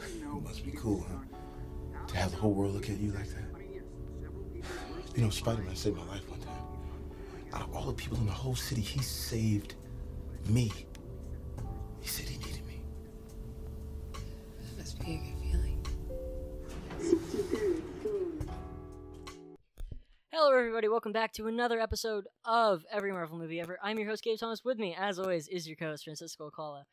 It must be cool, huh? To have the whole world look at you like that. You know, Spider-Man saved my life one time. Out of all the people in the whole city, he saved me. He said he needed me. That must be a good feeling. Hello, everybody. Welcome back to another episode of Every Marvel Movie Ever. I'm your host, Gabe Thomas. With me, as always, is your co-host, Francisco Alcala.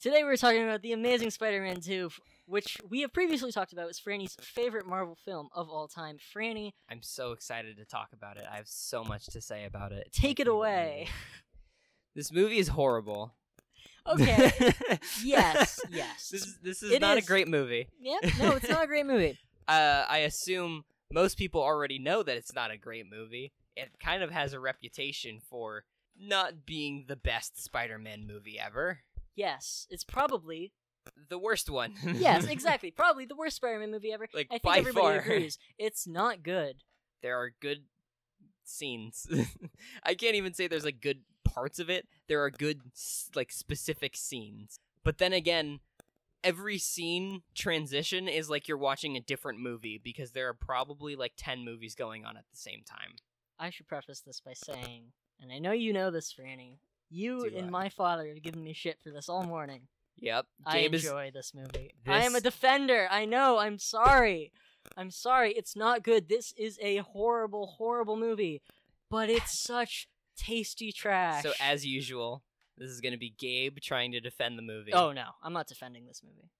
Today, we're talking about The Amazing Spider-Man 2, which we have previously talked about is Franny's favorite Marvel film of all time. Franny, I'm so excited to talk about it. I have so much to say about it. Take it away. This movie is horrible. okay, yes, yes. This is this is It not is. a great movie. Yep, no, it's not a great movie. Uh, I assume most people already know that it's not a great movie. It kind of has a reputation for not being the best Spider-Man movie ever. Yes, it's probably The worst one. yes, exactly, probably the worst Spider-Man movie ever. Like, I think by everybody far. agrees. It's not good. there are good scenes. I can't even say there's like good parts of it. There are good like specific scenes. But then again, every scene transition is like you're watching a different movie because there are probably like 10 movies going on at the same time. I should preface this by saying, and I know you know this, Franny. You Do and I? my father have given me shit for this all morning. Yep. I Gabe is enjoy this movie. I am a defender. I know. I'm sorry. I'm sorry. It's not good. This is a horrible, horrible movie, but it's such tasty trash. so as usual, this is going to be Gabe trying to defend the movie. oh no, I'm not defending this movie.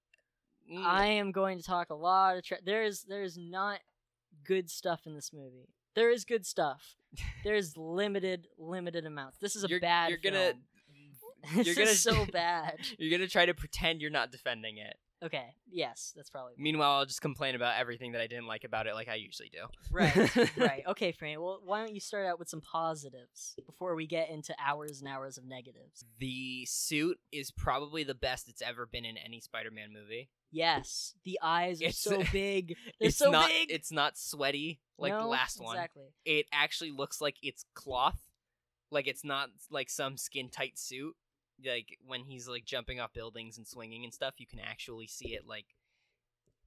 Mm, I am going to talk a lot of trash. there is there is not good stuff in this movie. There is good stuff. There is limited limited amounts. This is a you're, bad. you're to. This you're gonna- is so bad. you're to try to pretend you're not defending it. Okay. Yes, that's probably Meanwhile, I'll just complain about everything that I didn't like about it like I usually do. right. right. Okay, Fran. Well, why don't you start out with some positives before we get into hours and hours of negatives? The suit is probably the best it's ever been in any Spider-Man movie. Yes, the eyes are It's- so big. They're it's so not big. it's not sweaty like the last one. Exactly. It actually looks like it's cloth. Like it's not like some skin tight suit. Like when he's like jumping off buildings and swinging and stuff, you can actually see it like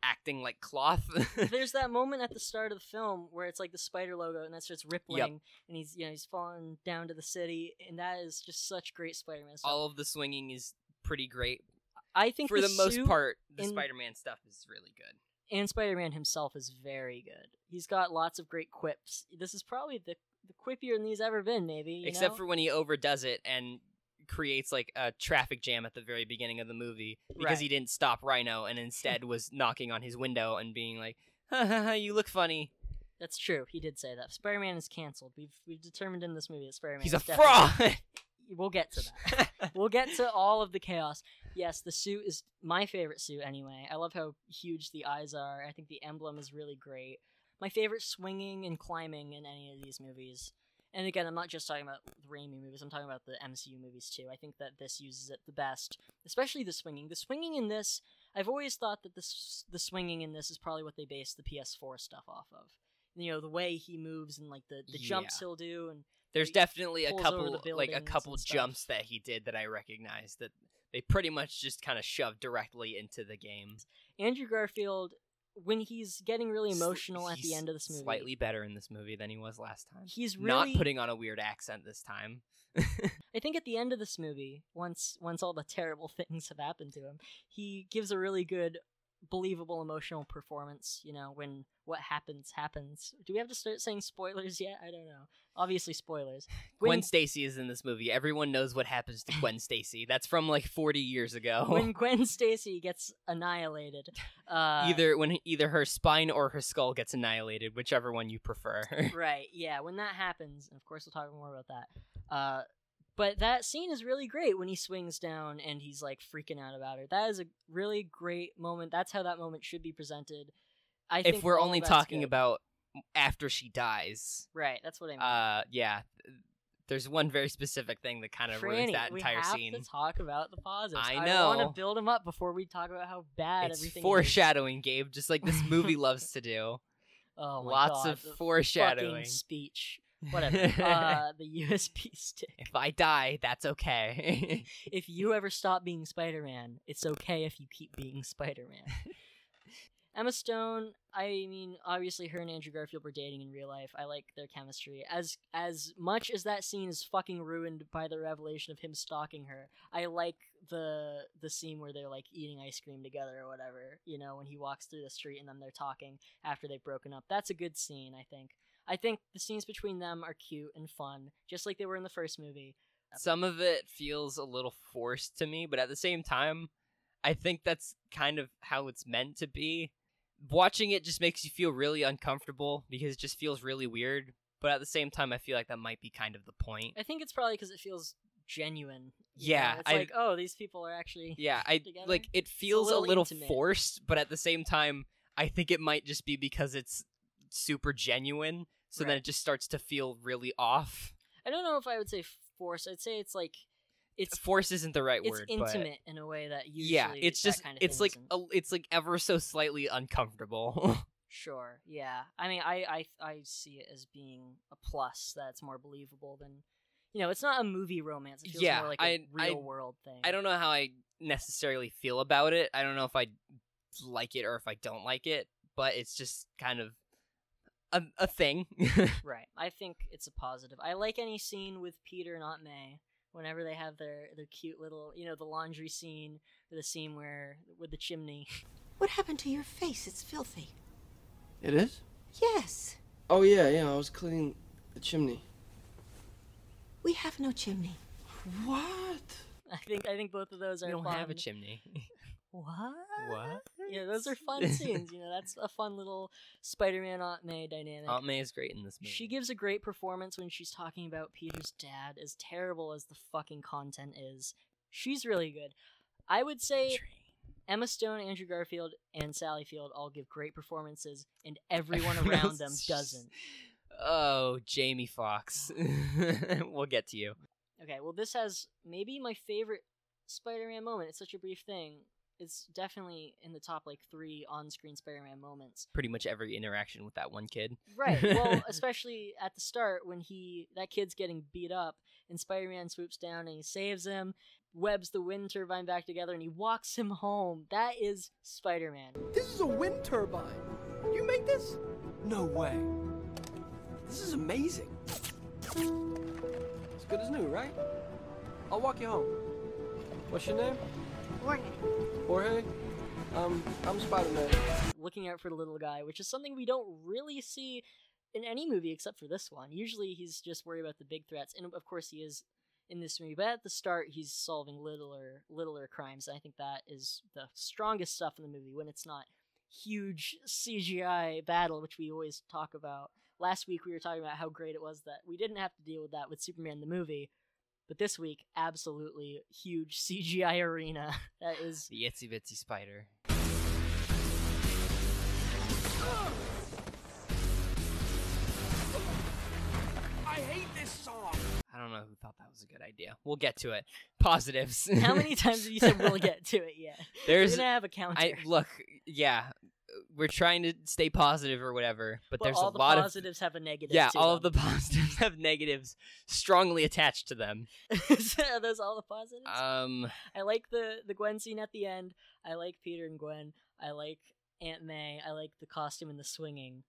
acting like cloth. There's that moment at the start of the film where it's like the spider logo and that starts rippling and he's you know he's falling down to the city and that is just such great Spider-Man stuff. All of the swinging is pretty great. I think For the, most part, the in- Spider-Man stuff is really good. and Spider-Man himself is very good. He's got lots of great quips. This is probably the the quippier than he's ever been, maybe. you except know? for when he overdoes it and creates like a traffic jam at the very beginning of the movie because he didn't stop Rhino and instead was knocking on his window and being like, ha ha ha, you look funny. That's true. He did say that. Spider-Man is canceled. We've we've determined in this movie that Spider-Man He's is a definitely- fraud. We'll get to that. we'll get to all of the chaos. Yes, the suit is my favorite suit anyway. I love how huge the eyes are. I think the emblem is really great. My favorite swinging and climbing in any of these movies. And again, I'm not just talking about the Raimi movies. I'm talking about the MCU movies too. I think that this uses it the best, especially the swinging. The swinging in this, I've always thought that this the swinging in this is probably what they based the PS4 stuff off of. You know, the way he moves and like the the jumps he'll do and There's he definitely a couple like a couple jumps that he did that I recognize that they pretty much just kind of shoved directly into the game. Andrew Garfield, when he's getting really emotional at the end of this movie, Slightly better in this movie than he was last time. he's Not putting on a weird accent this time. I think at the end of this movie, once once all the terrible things have happened to him, he gives a really good, believable, emotional performance. You know, when what happens happens. Do we have to start saying spoilers yet? I don't know. Obviously, spoilers. When, Gwen Stacy is in this movie. Everyone knows what happens to Gwen Stacy. That's from like 40 years ago. when Gwen Stacy gets annihilated, uh, either when either her spine or her skull gets annihilated, whichever one you prefer. right yeah when that happens and of course we'll talk more about that uh but that scene is really great when he swings down and he's like freaking out about her that is a really great moment that's how that moment should be presented i think if we're only talking good. about after she dies, right that's what i mean uh, yeah, there's one very specific thing that kind of ruins that we entire have scene. to talk about the positives. I know. I want to build them up before we talk about how bad It's everything is. foreshadowing, Gabe, just like this movie loves to do. Oh my Lots God, of foreshadowing. speech. Whatever. uh, the USB stick. if I die, that's okay. If you ever stop being Spider Man, it's okay if you keep being Spider Man. Emma Stone, I mean, obviously her and Andrew Garfield were dating in real life. I like their chemistry. As as much as that scene is fucking ruined by the revelation of him stalking her, I like the the scene where they're like eating ice cream together or whatever. You know, when he walks through the street and then they're talking after they've broken up. That's a good scene, I think. I think the scenes between them are cute and fun, just like they were in the first movie. Some of it feels a little forced to me, but at the same time, I think that's kind of how it's meant to be. Watching it just makes you feel really uncomfortable because it just feels really weird. But at the same time, I feel like that might be kind of the point. I think it's probably because it feels genuine. Yeah, know? it's I- like oh, these people are actually Yeah, I together. like it feels a little little, forced, but at the same time, I think it might just be because it's super genuine. So then it just starts to feel really off. I don't know if I would say force. I'd say it's like it's Force isn't the right it's word. but- intimate in a way that usually yeah, it's just kind of it's like a, it's like ever so slightly uncomfortable. sure yeah. I mean I I I see it as being a plus that's more believable than you know it's not a movie romance. It feels Yeah, more like a I- I- real world thing. I don't know how I necessarily feel about it. I don't know if I like it or if I don't like it, but it's just kind of a, a thing. Right. I think it's a positive. I like any scene with Peter Aunt May. Whenever they have their their cute little, you know, the laundry scene or the scene where with the chimney. What happened to your face? It's filthy. It is? Yes, Oh, yeah, yeah, I was cleaning the chimney. we have no chimney. What? I think I think both of those are we don't fun. have a chimney. What? What? Yeah, those are fun scenes. You know, that's a fun little Spider-Man Aunt May dynamic. Aunt May is great in this movie. She gives a great performance when she's talking about Peter's dad, as terrible as the fucking content is. She's really good. I would say Emma Stone, Andrew Garfield, and Sally Field all give great performances, and everyone Everyone around them doesn't. Oh, Jamie Foxx. we'll get to you. Okay, well, this has maybe my favorite Spider-Man moment. It's such a brief thing. It's definitely in the top like three on-screen Spider-Man moments. Pretty much every interaction with that one kid. Right. Well, especially at the start when he that kid's getting beat up and Spider-Man swoops down and he saves him, webs the wind turbine back together and he walks him home. That is Spider-Man. This is a wind turbine. You make this? No way. This is amazing. It's good as new, right? I'll walk you home. What's your name? Jorge. Jorge? Um, I'm Spider-Man. Looking out for the little guy, which is something we don't really see in any movie except for this one. Usually he's just worried about the big threats, and of course he is in this movie. But at the start, he's solving littler, littler crimes. And I think that is the strongest stuff in the movie when it's not huge CGI battle, which we always talk about. Last week we were talking about how great it was that we didn't have to deal with that with Superman the movie. But this week, absolutely huge CGI arena. That is The itsy bitsy spider. I hate this song. I don't know who thought that was a good idea. We'll get to it. Positives. how many times have you said we'll get to it yet? There's We're gonna have a counter. I look, yeah, we're trying to stay positive or whatever, but But there's a the lot of positives have a negative. yeah, all of the positives have negatives strongly attached to them. Are those all the positives? Um, I like the the Gwen scene at the end. I like Peter and Gwen. I like Aunt May. I like the costume and the swinging.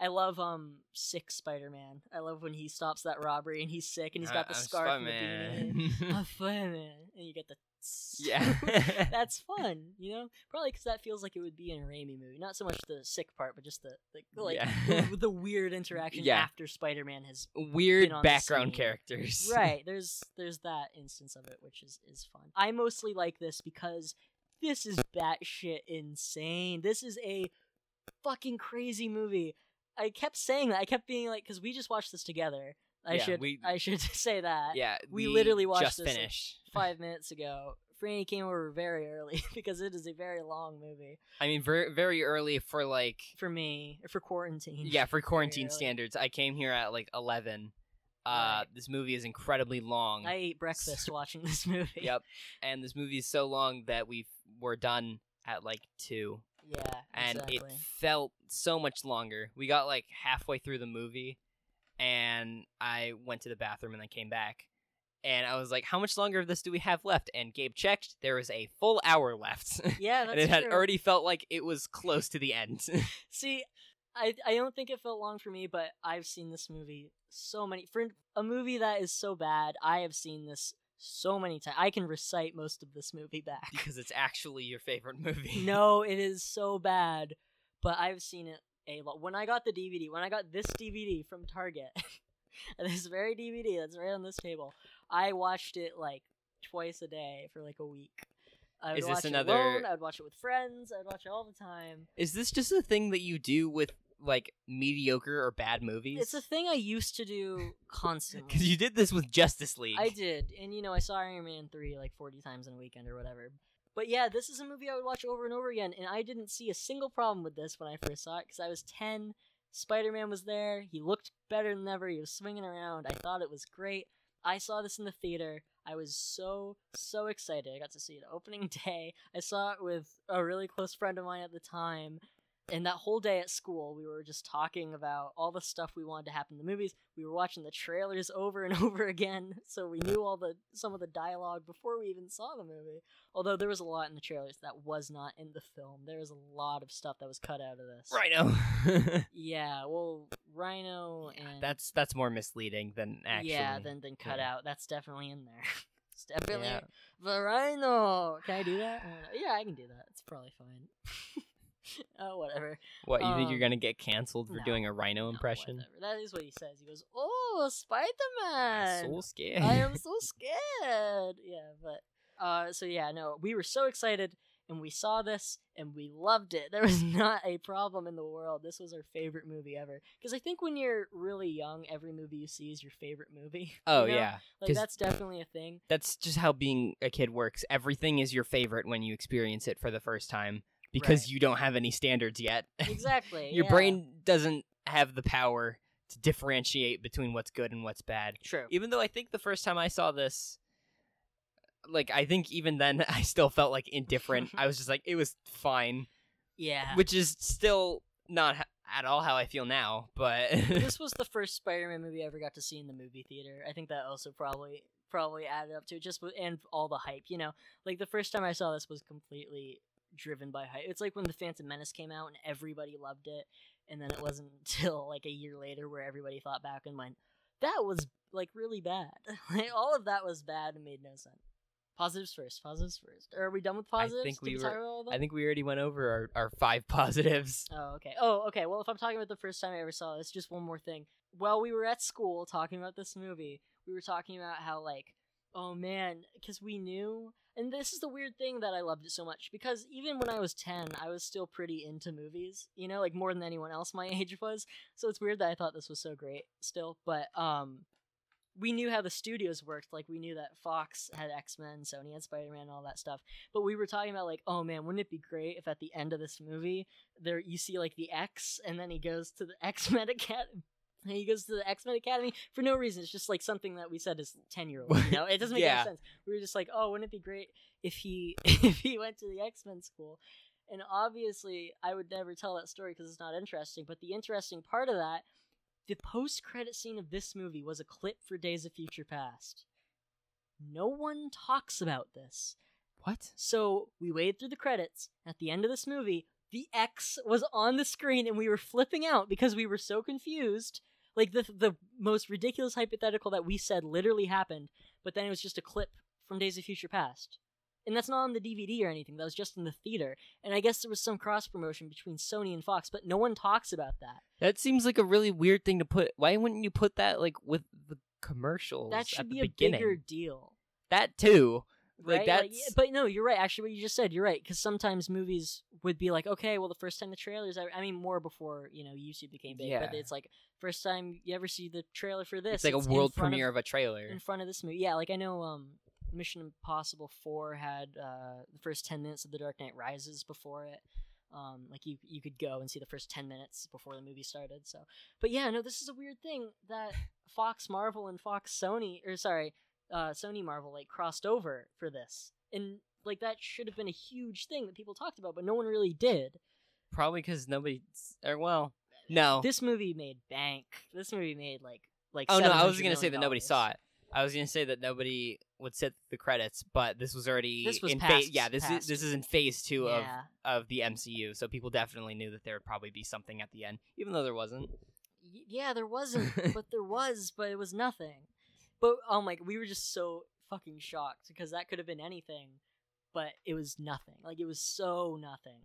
I love um sick Spider Man. I love when he stops that robbery and he's sick and he's got the I'm scarf and the beanie. Spider-Man. I'm Spider-Man, and you get the. yeah, That's fun, you know. Probably because that feels like it would be in a Raimi movie. Not so much the sick part, but just the, the like Yeah. the, the weird interaction Yeah. after Spider Man has weird background characters. right there's there's that instance of it which is is fun i mostly like this because this is batshit insane this is a fucking crazy movie i kept saying that i kept being like because we just watched this together i Yeah, should we- i should say that Yeah, We literally watched just this, finished. five minutes ago franny came over very early because it is a very long movie I mean, very very early for like for me for quarantine yeah for quarantine standards. I came here at like eleven. Uh, Right. this movie is incredibly long. i ate breakfast watching this movie Yep, and this movie is so long that we were done at like two, yeah and exactly. it felt so much longer. We got like halfway through the movie, and I went to the bathroom and then came back. And I was like, "How much longer of this do we have left?" And Gabe checked. There was a full hour left, Yeah, that's and it had true. already felt like it was close to the end. See, I I don't think it felt long for me, but I've seen this movie so many for a movie that is so bad. I have seen this so many times. I can recite most of this movie back. because it's actually your favorite movie. no, it is so bad, but I've seen it a lot. When I got the DVD, when I got this DVD from Target, this very DVD that's right on this table, I watched it like twice a day for like a week. I would Is this watch another- it alone. I would watch it with friends. I would watch it all the time. Is this just a thing that you do with like mediocre or bad movies? It's a thing I used to do constantly. because you did this with Justice League. I did, and you know, I saw Iron Man three like forty times in a weekend or whatever. But yeah, this is a movie I would watch over and over again, and I didn't see a single problem with this when I first saw it because I was ten. Spider Man was there. He looked better than ever. He was swinging around. I thought it was great. I saw this in the theater. I was so so excited. I got to see it opening day. I saw it with a really close friend of mine at the time. And that whole day at school, we were just talking about all the stuff we wanted to happen in the movies. We were watching the trailers over and over again, so we knew all the some of the dialogue before we even saw the movie. Although there was a lot in the trailers that was not in the film. There was a lot of stuff that was cut out of this. Rhino. Yeah. Well, Rhino and that's that's more misleading than actually. yeah, then then cut yeah. out. That's definitely in there. it's definitely Yeah. the Rhino. Can I do that? Yeah, I can do that. It's probably fine. oh, whatever. What you think Um, you're gonna get canceled for no, doing a Rhino No, impression? whatever. That is what he says. He goes, "Oh, Spider Man." so scared. I am so scared. Yeah, but uh so yeah, no, we were so excited and we saw this and we loved it. There was not a problem in the world. This was our favorite movie ever. Because I think when you're really young, every movie you see is your favorite movie. oh you know? yeah, Like that's definitely a thing. that's just how being a kid works. Everything is your favorite when you experience it for the first time because Right. you don't have any standards yet. Exactly. Your yeah. brain doesn't have the power to differentiate between what's good and what's bad. True. Even though I think the first time I saw this, like I think even then I still felt like indifferent. I was just like it was fine, Yeah. which is still not at all how I feel now. But this was the first Spider-Man movie I ever got to see in the movie theater. I think that also probably probably added up to it just and all the hype. You know, like the first time I saw this was completely driven by hype. It's like when the Phantom Menace came out and everybody loved it, and then it wasn't until like a year later where everybody thought back and went, "That was like really bad." like all of that was bad and made no sense. Positives first. Positives first. Are we done with positives? I think Did we talk were- I think we already went over our, our five positives. Oh, okay. Oh, okay. Well, if I'm talking about the first time I ever saw this, just one more thing. While we were at school talking about this movie, we were talking about how, like, oh man, because we knew. And this is the weird thing that I loved it so much because even when I was 10, I was still pretty into movies, you know, like more than anyone else my age was. So it's weird that I thought this was so great still. But, um, we knew how the studios worked. Like, we knew that Fox had X Men, Sony had Spider Man, all that stuff. But we were talking about, like, oh man, wouldn't it be great if at the end of this movie, there you see like the X, and then he goes to the X Men Academy. He goes to the X Men Academy for no reason. It's just like something that we said as ten year olds. You know, it doesn't make Yeah. any sense. We were just like, oh, wouldn't it be great if he if he went to the X Men school? And obviously, I would never tell that story because it's not interesting. But the interesting part of that, the post credit scene of this movie was a clip for Days of Future Past. No one talks about this. What? So we waited through the credits. At the end of this movie, the X was on the screen, and we were flipping out because we were so confused. Like the the most ridiculous hypothetical that we said literally happened, but then it was just a clip from Days of Future Past, and that's not on the DVD or anything. That was just in the theater. And I guess there was some cross promotion between Sony and Fox, but no one talks about that. That seems like a really weird thing to put. Why wouldn't you put that like with the commercials? That at should be a beginning? bigger deal. That too. Like, right? that's- yeah, but no, you're right. Actually, what you just said, you're right. Because sometimes movies would be like, okay, well, the first time the trailers, I, I mean, more before you know YouTube became big, yeah. but it's like first time you ever see the trailer for this. It's like a world premiere of, a trailer. in front of this movie. Yeah, like I know, um, Mission Impossible Four had uh the first ten minutes of The Dark Knight Rises before it. Um, like you you could go and see the first ten minutes before the movie started. So, but yeah, no, this is a weird thing that Fox Marvel and Fox Sony, or sorry, uh, Sony Marvel like crossed over for this, and like that should have been a huge thing that people talked about, but no one really did. Probably because nobody, or well, No. This movie made bank. This movie made like like. oh no, I was gonna say that nobody saw it. I was gonna say that nobody would sit the credits, but this was already This was in past- phase. Yeah, this past is this is in phase two of Yeah. of the MCU, so people definitely knew that there would probably be something at the end, even though there wasn't. Y- yeah, there wasn't, but there was, but it was nothing. But um, oh my, we were just so fucking shocked because that could have been anything, but it was nothing. Like it was so nothing.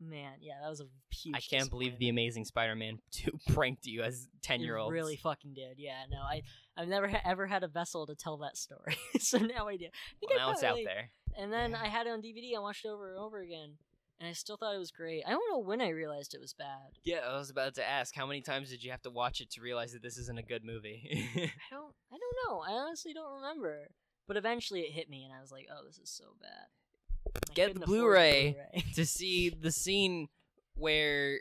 Man, yeah, that was a huge. I can't believe the. Amazing Spider-Man two pranked you as ten year old. really fucking did. Yeah, no, I I've never ha- ever had a vessel to tell that story, so now I do. I think Well, now it's out there. And then Yeah. I had it on DVD. I watched it over and over again, and I still thought it was great. I don't know when I realized it was bad. Yeah, I was about to ask, how many times did you have to watch it to realize that this isn't a good movie? I don't I don't know. I honestly don't remember. But eventually it hit me and I was like, "Oh, this is so bad." I Get the Blu-ray. Blu-ray. to see the scene where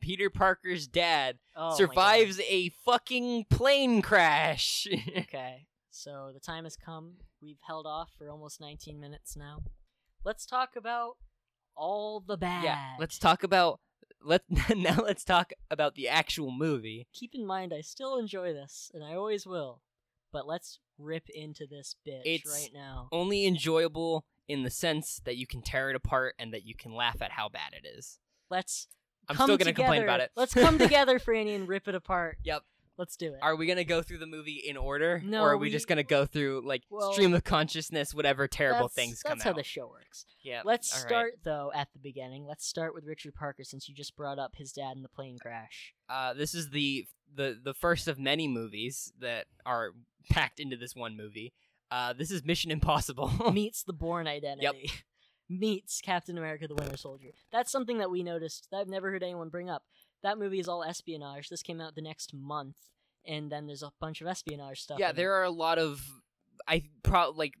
Peter Parker's dad Oh, survives a fucking plane crash. Okay. So the time has come. We've held off for almost 19 minutes now. Let's talk about all the bad. yeah, let's talk about let now let's talk about the actual movie. keep in mind I still enjoy this and I always will. But let's rip into this bitch It's- right now. Only enjoyable in the sense that you can tear it apart and that you can laugh at how bad it is. Let's I'm come still gonna complain together. about it. Let's come together, Franny, and rip it apart. Yep. Let's do it. Are we gonna go through the movie in order, No, or are we, we- just gonna go through like Well, stream of consciousness, whatever terrible things come things That's how the show works. yeah. Let's right. start though at the beginning. Let's start with Richard Parker since you just brought up his dad in the plane crash. Uh, this is the the the first of many movies that are packed into this one movie. Uh, this is Mission Impossible. Meets the Bourne Identity. Meets Captain America: The Winter Soldier. That's something that we noticed that I've never heard anyone bring up. That movie is all espionage. This came out the next month, and then there's a bunch of espionage stuff. yeah, in it. there are a lot of I pro like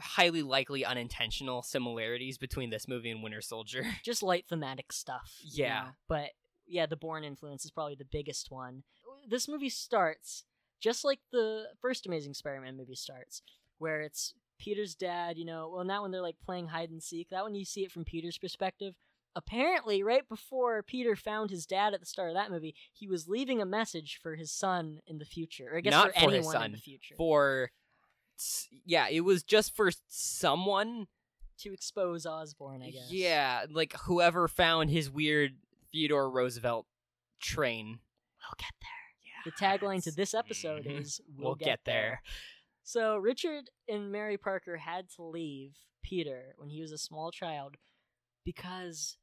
highly likely unintentional similarities between this movie and Winter Soldier. just light thematic stuff. you Yeah. know? But yeah, the Bourne influence is probably the biggest one. This movie starts just like the first Amazing Spider-Man movie starts, where it's Peter's dad, you know, well, in that one they're like playing hide and seek. That one you see it from Peter's perspective. Apparently, right before Peter found his dad at the start of that movie, he was leaving a message for his son in the future. Or I guess Not for, for anyone his in the future. For yeah, it was just for someone. to expose Osborn, I guess. Yeah, like whoever found his weird Theodore Roosevelt train. We'll get there. Yeah. The tagline to this episode Mhm. is "We'll, We'll get there. So Richard and Mary Parker had to leave Peter when he was a small child because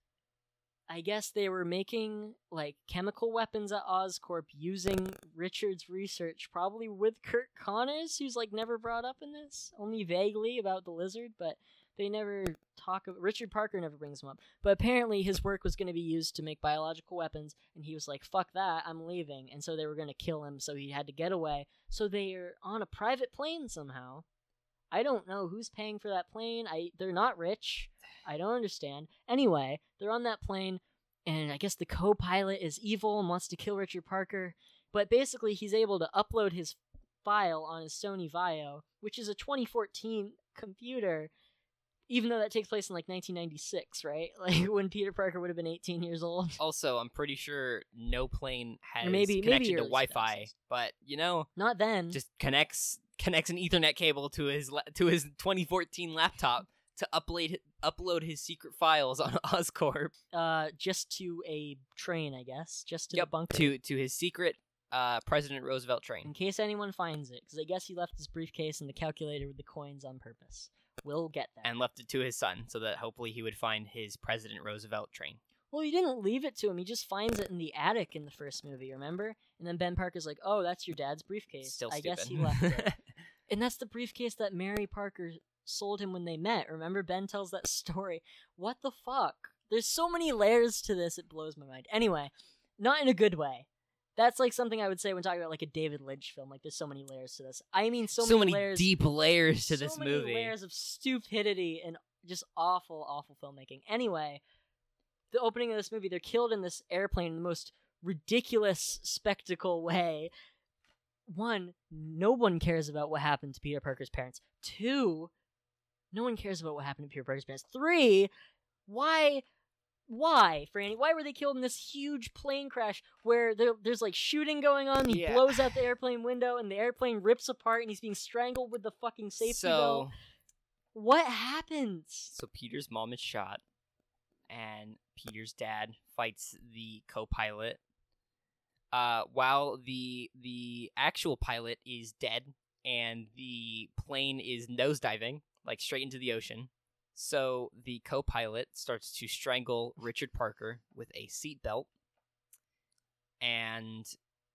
I guess they were making like chemical weapons at Oscorp using Richard's research, probably with Curt Connors, who's like never brought up in this, only vaguely about the lizard, but they never talk of Richard Parker never brings him up. But apparently his work was going to be used to make biological weapons and he was like, "Fuck that, I'm leaving." And so they were going to kill him, so he had to get away. So they're on a private plane somehow. I don't know who's paying for that plane. I they're not rich. I don't understand. Anyway, they're on that plane and I guess the co-pilot is evil and wants to kill Richard Parker, but basically he's able to upload his file on his Sony Vaio, which is a 2014 computer even though that takes place in like 1996, right? Like when Peter Parker would have been 18 years old. Also, I'm pretty sure no plane has maybe- maybe connection to Wi-Fi, 2000s. but you know, Not then. just connects connects an Ethernet cable to his la- to his 2014 laptop to upload upload his secret files on Oscorp. uh, just to a train, I guess, just to Yep, the bunker, to to his secret uh, President Roosevelt train. in case anyone finds it, because I guess he left his briefcase and the calculator with the coins on purpose. We'll get that. And left it to his son, so that hopefully he would find his President Roosevelt train. well, he didn't leave it to him. He just finds it in the attic in the first movie. Remember? And then Ben Parker's like, "Oh, that's your dad's briefcase." Still I stupid. guess he left it. And that's the briefcase that Mary Parker sold him when they met. Remember, Ben tells that story. What the fuck? There's so many layers to this, it blows my mind. Anyway, not in a good way. That's like something I would say when talking about like a David Lynch film. Like, there's so many layers to this. I mean, so, so, many layers, deep layers to so this many movie. layers of stupidity and just awful, awful filmmaking. Anyway, the opening of this movie, they're killed in this airplane in the most ridiculous spectacle way. One, no one cares about what happened to Peter Parker's parents. Two, no one cares about what happened to Peter Parker's parents. Three, why why, Franny? Why were they killed in this huge plane crash where there, there's like shooting going on? He Yeah. blows out the airplane window and the airplane rips apart and he's being strangled with the fucking safety so belt. What happens? so Peter's mom is shot, and Peter's dad fights the co-pilot. Uh, while the the actual pilot is dead and the plane is nosediving like straight into the ocean. So the co-pilot starts to strangle Richard Parker with a seatbelt, and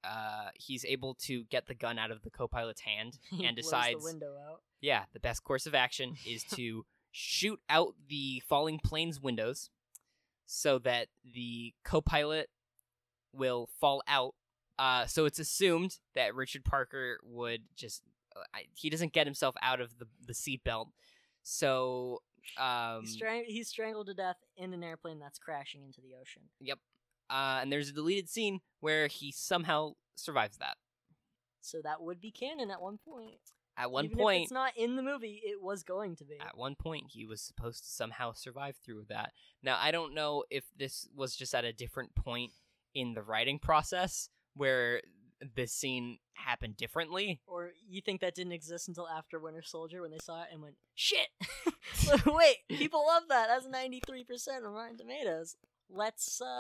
uh, he's able to get the gun out of the co-pilot's hand and decides the window out. yeah, the best course of action is to shoot out the falling plane's windows so that the co-pilot will fall out. Uh, so it's assumed that Richard Parker would just uh, I, he doesn't get himself out of the the seatbelt. So um, He's, strang- he's strangled to death in an airplane that's crashing into the ocean. Yep. Uh, and there's a deleted scene where he somehow survives that. So that would be canon at one point. At one Even point, if it's not in the movie, it was going to be. at one point he was supposed to somehow survive through that. Now I don't know if this was just at a different point in the writing process where this scene happened differently. Or you think that didn't exist until after Winter Soldier when they saw it and went, shit! Wait, people love that. That's 93% on Rotten Tomatoes. Let's, uh.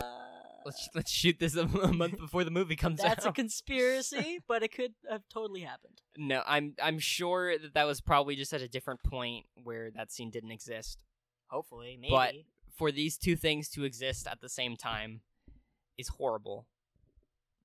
Let's let's shoot this a, a month before the movie comes out. That's a conspiracy, but it could have totally happened. no, I'm I'm sure that that was probably just at a different point where that scene didn't exist. Hopefully, maybe. But- For these two things to exist at the same time is horrible.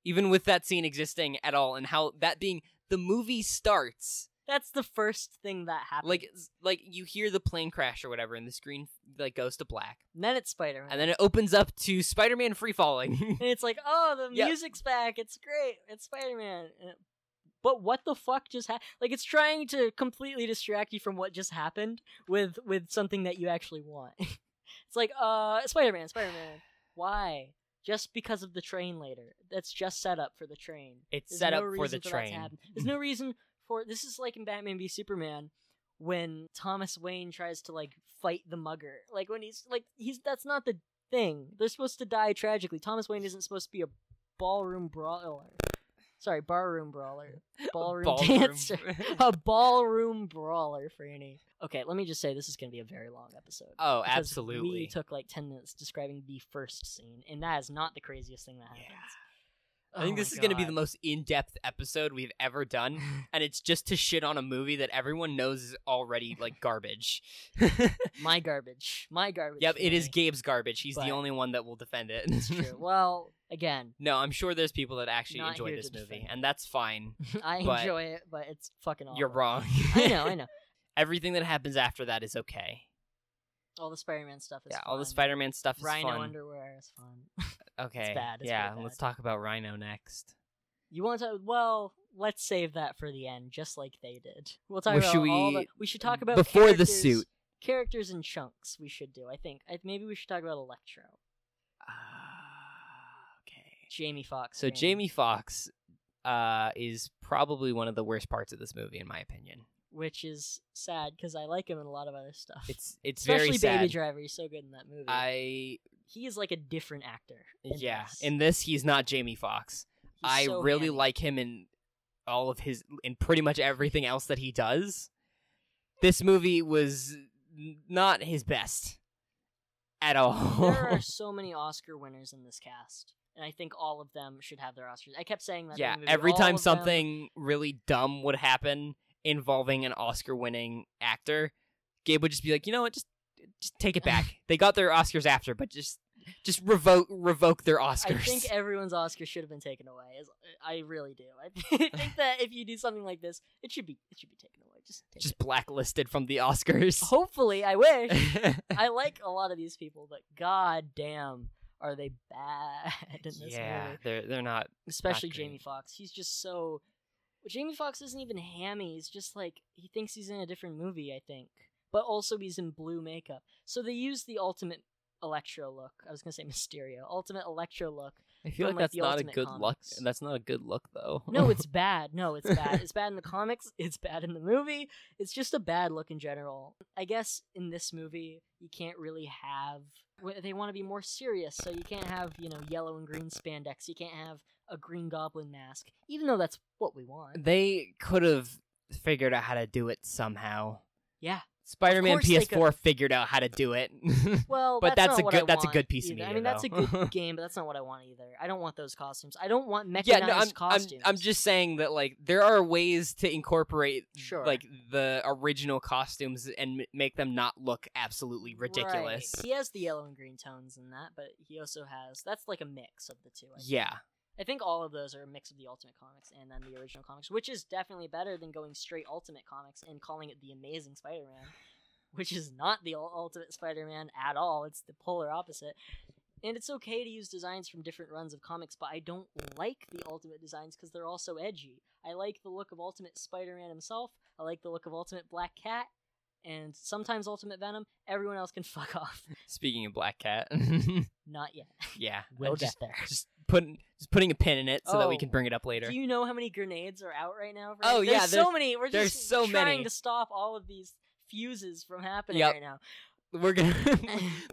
Even with that scene existing at all and how that being the movie starts That's the first thing that happens. like like you hear the plane crash or whatever and the screen like goes to black And then it's Spider Man. and then it opens up to spider-man free falling and it's like, oh, the Yep. music's back. It's great. It's Spider Man. But what the fuck just happened? Like it's trying to completely distract you from what just happened with with something that you actually want. it's like, uh, Spider Man, Spider Man. Why? Just because of the train later. That's just set up for the train. it's There's set no up for the to train happen. There's no reason for this is like in Batman v Superman when Thomas Wayne tries to like fight the mugger. Like when he's like he's that's not the thing. They're supposed to die tragically. Thomas Wayne isn't supposed to be a ballroom brawler. Sorry, barroom brawler. Ballroom, Ballroom. dancer. a ballroom brawler, Franny. Okay, let me just say this is going to be a very long episode. oh absolutely We took like 10 minutes describing the first scene, and that is not the craziest thing that Yeah. happens. i oh think Oh this is going to be the most in-depth episode we've ever done and it's just to shit on a movie that everyone knows is already like garbage My garbage. My garbage. yep it is gabe's garbage he's But- the only one that will defend it It's true. Well, again, no i'm sure there's people that actually enjoy this movie and that's fine I But- enjoy it, but it's fucking awful. you're wrong I know, I know. Everything that happens after that is okay All the Spider-Man stuff is yeah all the spider-man stuff is fine. Rhino fun underwear is fun. okay bad, it's yeah pretty let's talk about rhino next you want to? Well, let's save that for the end, just like they did. We'll talk Well, about should all we- the. We should talk about before the suit. Characters in chunks. We should do. I think. I, maybe we should talk about Electro. okay Jamie Foxx. So Jamie Foxx uh, is probably one of the worst parts of this movie, in my opinion. Which is sad because I like him in a lot of other stuff. It's it's Especially very Baby. Driver. He's so good in that movie. I he is like a different actor. in yeah. this. In this, he's not Jamie Foxx. I so really hammy. like him in all of his in pretty much everything else that he does. This movie was not his best at all. there are so many Oscar winners in this cast, and I think all of them should have their Oscars. I kept saying that. yeah, in the movie, every time of them- something really dumb would happen involving an Oscar-winning actor, Gabe would just be like, "You know what? Just just take it back. they got their Oscars after, but just just revoke revoke their Oscars." I think everyone's Oscar should have been taken away. I really do. I think that if you do something like this, it should be it should be taken away. Just just it. blacklisted from the Oscars. Hopefully, I wish. I like a lot of these people, but god damn, are they bad in this yeah, movie? they're they're not. Especially great. Jamie Foxx. He's just so. Jamie Foxx isn't even hammy. He's just like he thinks he's in a different movie. I think, but also he's in blue makeup. So they use the ultimate Electro look. I was gonna say Mysterio, ultimate Electro look I feel from, like that's the not a Ultimate good look. That's not a good look though. No, it's bad. No, it's bad. It's bad in the comics. It's bad in the movie. It's just a bad look in general. I guess in this movie, you can't really have. They want to be more serious, so you can't have you know yellow and green spandex. You can't have a Green Goblin mask, even though that's what we want. they could have figured out how to do it somehow. Yeah. Spider-Man PS4 figured out how to do it. Well, But that's, that's a good- I that's a good piece of either. I mean, that's a good game, but that's not what I want either. I don't want those costumes. I don't want yeah, mechanized no, I'm, I'm costumes. I'm just saying that like there are ways to incorporate Sure. like the original costumes and m- make them not look absolutely ridiculous. Right. He has the yellow and green tones in that, but he also has that's like a mix of the two. I think. Yeah. I think all of those are a mix of the Ultimate Comics and then the original comics, which is definitely better than going straight Ultimate Comics and calling it the Amazing Spider-Man, which is not the Ultimate Spider-Man at all. It's the polar opposite. And it's okay to use designs from different runs of comics, but I don't like the Ultimate designs because they're all so edgy. I like the look of Ultimate Spider-Man himself. I like the look of Ultimate Black Cat, and sometimes Ultimate Venom. Everyone else can fuck off. Speaking of Black Cat, Not yet. yeah, We'll I get just, there. just putting just putting a pin in it so that we Oh, can bring it up later. Do you know how many grenades are out right now? Oh, there's yeah, so many. We're there's just so trying many. to stop all of these fuses from happening Yep. right now. We're gonna We're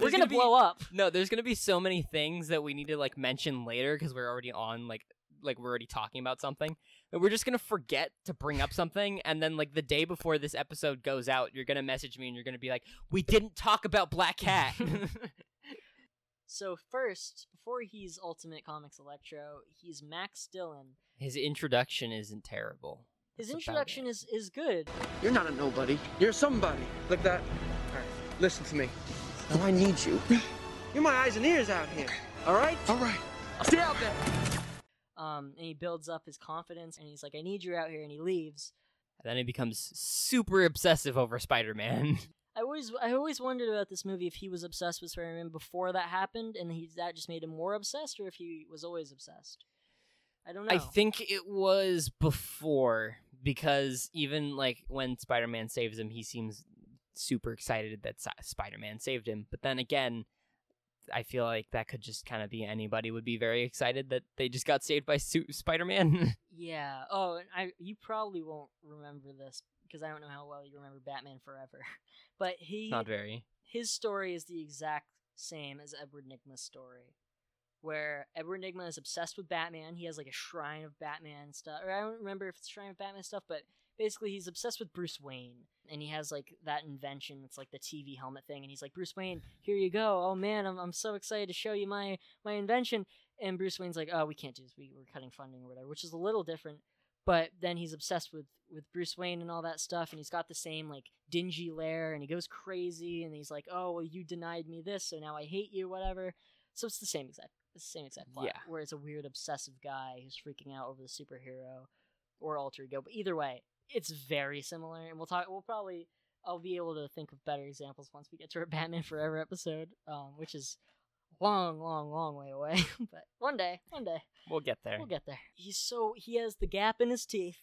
there's gonna, be- blow up. No, there's gonna be so many things that we need to like mention later because we're already on like like we're already talking about something. But we're just gonna forget to bring up something, and then like the day before this episode goes out, you're gonna message me and you're gonna be like, "We didn't talk about Black Cat." So first, before he's Ultimate Comics Electro, he's Max Dillon. His introduction isn't terrible. His That's about introduction it. is is good. You're not a nobody. You're somebody. Like that. All right, listen to me. Now I need you. You're my eyes and ears out here. All right? All right. I'll stay out there. Um, and he builds up his confidence, and he's like, "I need you out here," and he leaves. And then he becomes super obsessive over Spider-Man. I always I always wondered about this movie if he was obsessed with Spider-Man before that happened, and he that just made him more obsessed, or if he was always obsessed. I don't know. I think it was before because even like when Spider-Man saves him, he seems super excited that Si- Spider-Man saved him. But then again, I feel like that could just kind of be anybody would be very excited that they just got saved by Su- Spider-Man. Yeah. Oh, and I you probably won't remember this because I don't know how well you remember Batman Forever, but he Not very. his story is the exact same as Edward Nygma's story, where Edward Nygma is obsessed with Batman. He has like a shrine of Batman stuff, or I don't remember if it's shrine of Batman stuff, but basically he's obsessed with Bruce Wayne, and he has like that invention. It's like the TV helmet thing, and he's like, Bruce Wayne, here you go. Oh man, I'm I'm so excited to show you my my invention. And Bruce Wayne's like, oh, we can't do this. We we're cutting funding or whatever, which is a little different. But then he's obsessed with with Bruce Wayne and all that stuff, and he's got the same like dingy lair, and he goes crazy, and he's like, "Oh, well, you denied me this, so now I hate you," whatever. So it's the same exact, it's the same exact plot, Yeah. where it's a weird obsessive guy who's freaking out over the superhero or alter ego. But either way, it's very similar, and we'll talk. We'll probably I'll be able to think of better examples once we get to our Batman Forever episode, um, which is long, long, long way away. but one day, one day. We'll get there. We'll get there. He's so he has the gap in his teeth,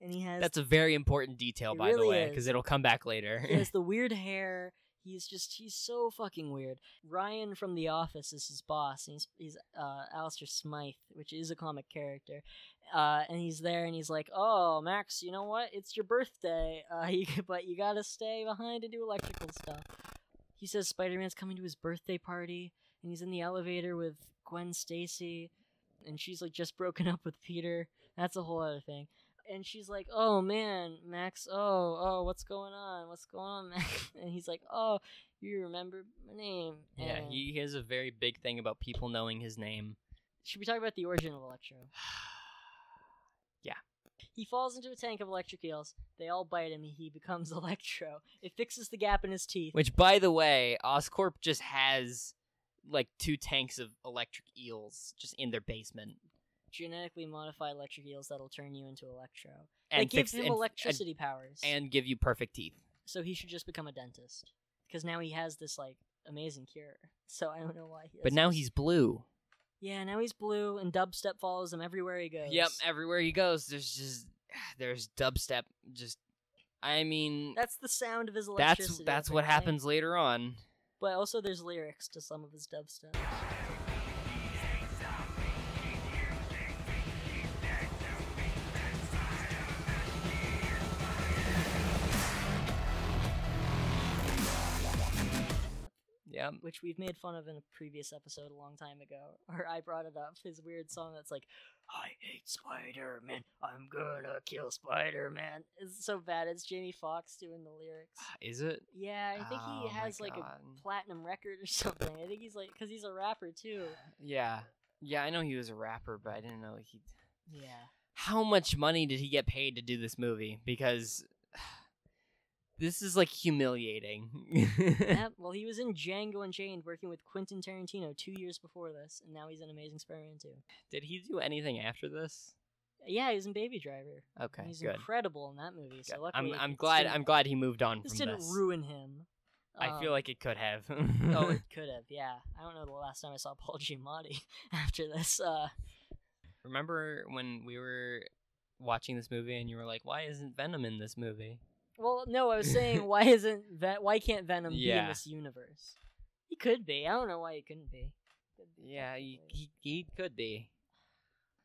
and he has That's a very important detail, It by the way, because it'll come back later. he has the weird hair. He's just he's so fucking weird. Ryan from The Office is his boss. And he's he's uh, Alistair Smythe, which is a comic character, uh, and he's there and he's like, "Oh, Max, you know what? It's your birthday, uh, you, but you gotta stay behind and do electrical stuff." He says Spider-Man's coming to his birthday party, and he's in the elevator with Gwen Stacy, and she's like just broken up with Peter. That's a whole other thing. And she's like, "Oh man, Max. Oh, oh, what's going on? What's going on, Max?" And he's like, "Oh, you remember my name?" yeah, he has a very big thing about people knowing his name. Should we talk about the origin of Electro? Yeah. He falls into a tank of electric eels. They all bite him. He becomes Electro. It fixes the gap in his teeth. Which, by the way, Oscorp just has like two tanks of electric eels just in their basement. Genetically modify electric eels that'll turn you into Electro. And they give fix- him and- electricity powers. and, and give you perfect teeth. so he should just become a dentist. Because now he has this like amazing cure. So I don't know why he. But now this- he's blue. Yeah, now he's blue, and dubstep follows him everywhere he goes. Yep, everywhere he goes, there's just there's dubstep. Just, I mean, That's the sound of his electricity. that's that's what happens later on. But also, there's lyrics to some of his dub stuff. Yeah. Which we've made fun of in a previous episode a long time ago, or I brought it up. His weird song that's like, "I hate Spider Man, I'm gonna kill Spider Man." It's so bad. It's Jamie Foxx doing the lyrics. Ah, is it? Yeah, I think Oh he has like a platinum record or something. I think he's like, cause he's a rapper too. Yeah. Yeah, I know he was a rapper, but I didn't know he. Yeah. How much money did he get paid to do this movie? Because this is like humiliating. yeah. Well, he was in Django Unchained working with Quentin Tarantino two years before this, and now he's in Amazing Spider-Man 2. Did he do anything after this? Yeah, he's in Baby Driver. Okay, he's good. incredible in that movie. So luckily, I'm I'm glad I'm glad he moved on This didn't this. ruin him. I feel Um, like it could have. oh, it could have. Yeah, I don't know the last time I saw Paul Giamatti after this. Uh, Remember when we were watching this movie and you were like, "Why isn't Venom in this movie?" Well, no, I was saying why isn't Ven- why can't Venom be in Yeah. this universe? He could be. I don't know why he couldn't be. Yeah, he, he he could be.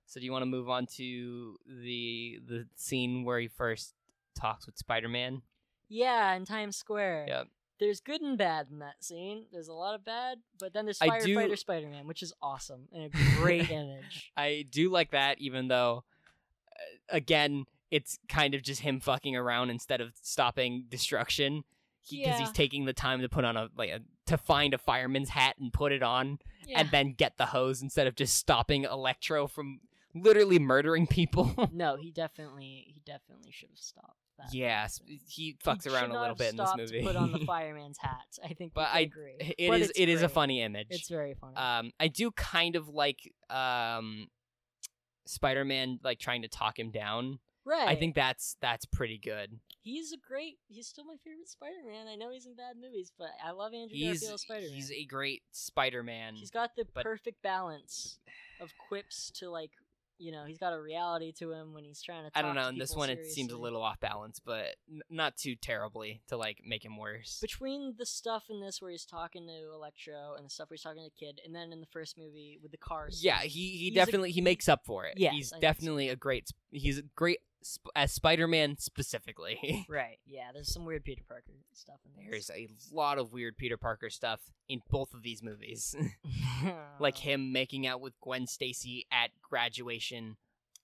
So do you want to move on to the the scene where he first talks with Spider-Man? Yeah, in Times Square. Yep. There's good and bad in that scene. There's a lot of bad, but then there's I do- Firefighter Spider-Man, which is awesome and a great image. I do like that, even though, uh, again, it's kind of just him fucking around instead of stopping destruction. Because Yeah. he's taking the time to put on a like a, to find a fireman's hat and put it on, Yeah. and then get the hose instead of just stopping Electro from literally murdering people. no, he definitely he definitely should have stopped that. yes, he He fucks should around a little bit in this movie. To put on the fireman's hat. I think. But I- agree. it But is it is a funny image. It's very funny. Um, I do kind of like um, Spider-Man like trying to talk him down. Right. I think that's that's pretty good. he's a great. He's still my favorite Spider-Man. I know he's in bad movies, but I love Andrew He's Garfield Spider-Man. he's a great Spider-Man. he's got the but- perfect balance of quips to like. You know, he's got a reality to him when he's trying to. Talk I don't know. In this one, it seems a little off balance, but n- not too terribly to like make him worse. between the stuff in this where he's talking to Electro and the stuff where he's talking to Kid, and then in the first movie with the cars. yeah, he he He's a- definitely he makes up for it. Yeah, he's I think so. definitely a great. He's a great sp- as Spider-Man specifically. Right. Yeah. There's some weird Peter Parker stuff in there. There's a lot of weird Peter Parker stuff in both of these movies. like him making out with Gwen Stacy at graduation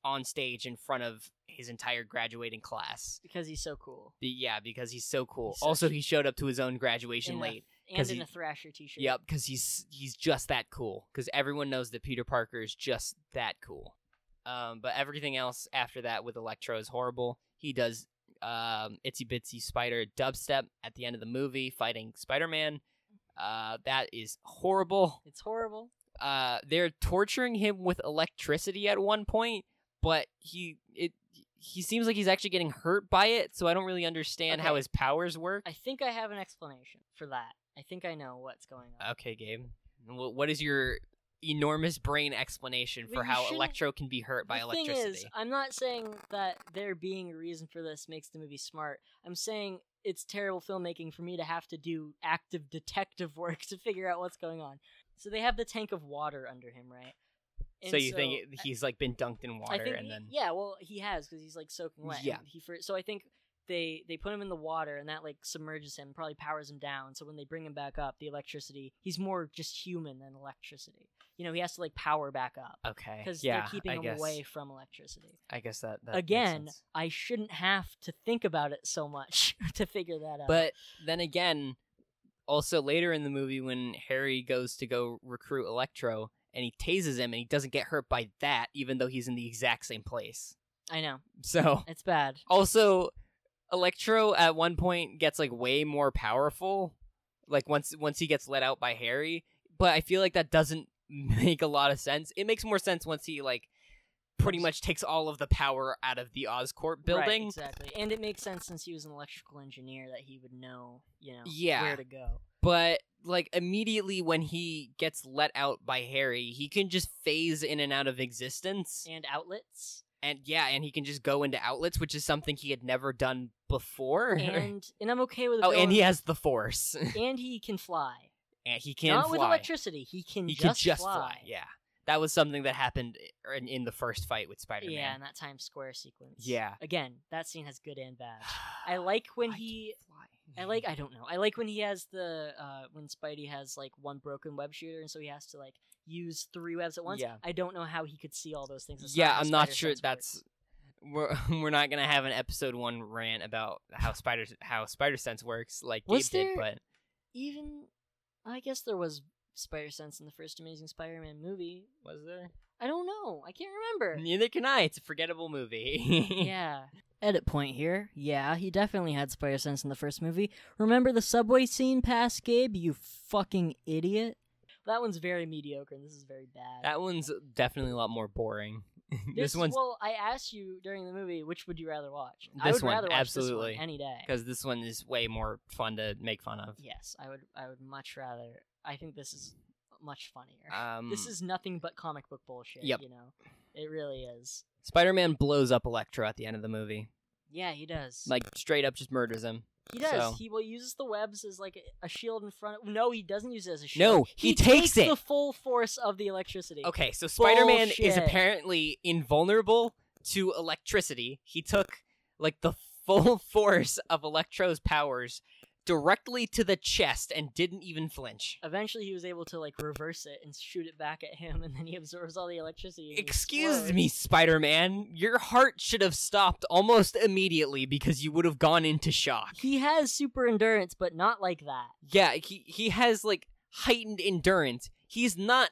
on stage in front of his entire graduating class. because he's so cool. Yeah, because he's so cool. He's such- also, he showed up to his own graduation In a- late. and 'cause in he- a Thrasher t-shirt. Yep, because he's he's just that cool. Because everyone knows that Peter Parker is just that cool. Um, but everything else after that with Electro is horrible. He does um, itsy bitsy spider dubstep at the end of the movie fighting Spider Man. Uh, that is horrible. It's horrible. Uh, they're torturing him with electricity at one point, but he it he seems like he's actually getting hurt by it. So I don't really understand how his powers work. I think I have an explanation for that. I think I know what's going on. Okay, Gabe. What is your enormous brain explanation for Well, how shouldn't- Electro can be hurt by the electricity? thing is, I'm not saying that there being a reason for this makes the movie smart. I'm saying it's terrible filmmaking for me to have to do active detective work to figure out what's going on. So they have the tank of water under him, right? so And you think he's like been dunked in water I think and he- then yeah, well, he has because he's like soaking wet. Yeah. he for, so I think they they put him in the water and that like submerges him, probably powers him down. So when they bring him back up, the electricity, he's more just human than electricity. You know, he has to like power back up okay, because yeah, they're keeping I him guess, away from electricity. I guess that, that Again. I shouldn't have to think about it so much to figure that out. But then again, also later in the movie when Harry goes to go recruit Electro and he tases him and he doesn't get hurt by that, even though he's in the exact same place. I know So it's bad. also Electro at one point gets like way more powerful, like once once he gets let out by Harry. But I feel like that doesn't make a lot of sense. It makes more sense once he like pretty much takes all of the power out of the Oscorp Right, building. exactly, and it makes sense since he was an electrical engineer that he would know, you know, Yeah. where to go. But like immediately when he gets let out by Harry, he can just phase in and out of existence. And outlets. And yeah, and he can just go into outlets, which is something he had never done before. and and I'm okay with. oh, and he has the force. and he can fly. And he can Not fly. with electricity. He can he just, could just fly. fly. Yeah. That was something that happened in, in the first fight with Spider-Man. Yeah, in that Times Square sequence. Yeah. Again, that scene has good and bad. I like when I he. I like I don't know. I like when he has the uh when Spidey has like one broken web shooter and so he has to like use three webs at once. Yeah. I don't know how he could see all those things. Yeah, I'm not sure that's works. we're we're not gonna have an episode one rant about how spider how spider sense works like Was Gabe did, but even I guess there was spider sense in the first Amazing Spider-Man movie. was there? I don't know. I can't remember. Neither can I. It's a forgettable movie. yeah. Edit point here. Yeah, he definitely had spider sense in the first movie. Remember the subway scene past Gabe, you fucking idiot? That one's very mediocre and this is very bad. That one's definitely a lot more boring. this, one's well, I asked you during the movie which would you rather watch. I This would one, rather watch absolutely. this one any day. because this one is way more fun to make fun of. Yes, I would. I would much rather. I think this is much funnier. Um, this is nothing but comic book bullshit. Yep. You know, it really is. Spider-Man blows up Electro at the end of the movie. Yeah, he does. Like straight up, just murders him. He does. so- He will use the webs as like a shield in front. of... No, he doesn't use it as a shield. No, he takes it. the full force of the electricity. Okay, so Spider-Man is apparently invulnerable to electricity. He took like the full force of Electro's powers directly to the chest and didn't even flinch. Eventually, he was able to like reverse it and shoot it back at him, and then he absorbs all the electricity. Excuse explodes. me, Spider-Man. Your heart should have stopped almost immediately because you would have gone into shock. He has super endurance, but not like that. Yeah, he he has like heightened endurance. He's not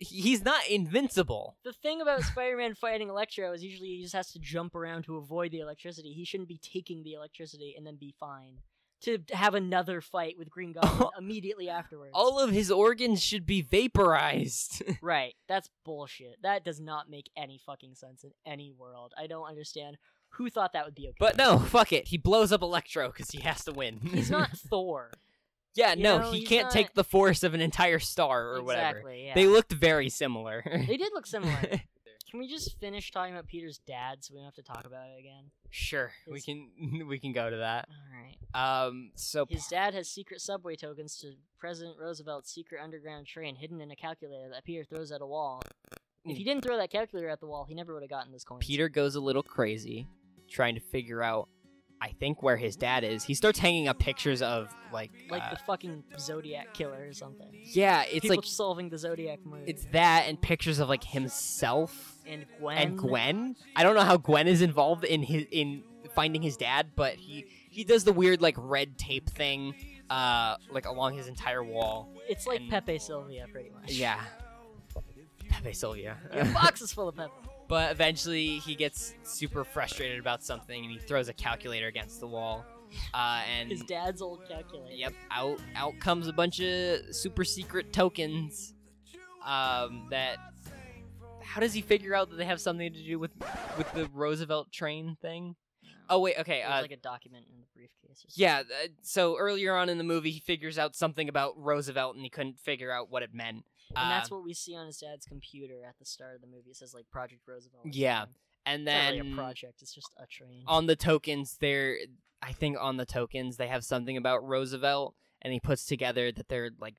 he's not invincible. The thing about Spider-Man fighting Electro is usually he just has to jump around to avoid the electricity. He shouldn't be taking the electricity and then be fine. To have another fight with Green Goblin immediately afterwards. All of his organs should be vaporized. right. That's bullshit. That does not make any fucking sense in any world. I don't understand who thought that would be okay. but no, fuck it. He blows up Electro because he has to win. he's not Thor. yeah, you no, know, he can't not- take the force of an entire star or whatever. exactly, Yeah. They looked very similar. They did look similar. Can we just finish talking about Peter's dad so we don't have to talk about it again? sure, we can we can go to that. All right. Um, so His dad has secret subway tokens to President Roosevelt's secret underground train hidden in a calculator that Peter throws at a wall. If he didn't throw that calculator at the wall, he never would have gotten those coins. Peter goes a little crazy, trying to figure out. I think where his dad is. He starts hanging up pictures of like, like uh, the fucking Zodiac killer or something. yeah, it's People like solving the Zodiac murder. it's that and pictures of like himself and Gwen. and Gwen. I don't know how Gwen is involved in his in finding his dad, but he he does the weird like red tape thing, uh, like along his entire wall. It's like and- Pepe Sylvia, pretty much. Yeah, Pepe Sylvia. Your box is full of Pepe. But eventually he gets super frustrated about something and he throws a calculator against the wall. Uh, and His dad's old calculator. Yep, out out comes a bunch of super secret tokens. Um, that how does he figure out that they have something to do with with the Roosevelt train thing? Oh wait, okay. Uh, like a document in the briefcase. Or yeah. uh, So earlier on in the movie, he figures out something about Roosevelt, and he couldn't figure out what it meant. And that's Uh, what we see on his dad's computer at the start of the movie. It says like Project Roosevelt. Yeah, and It's not then really a project. It's just a train. on the tokens, there, I think on the tokens they have something about Roosevelt, and he puts together that they're like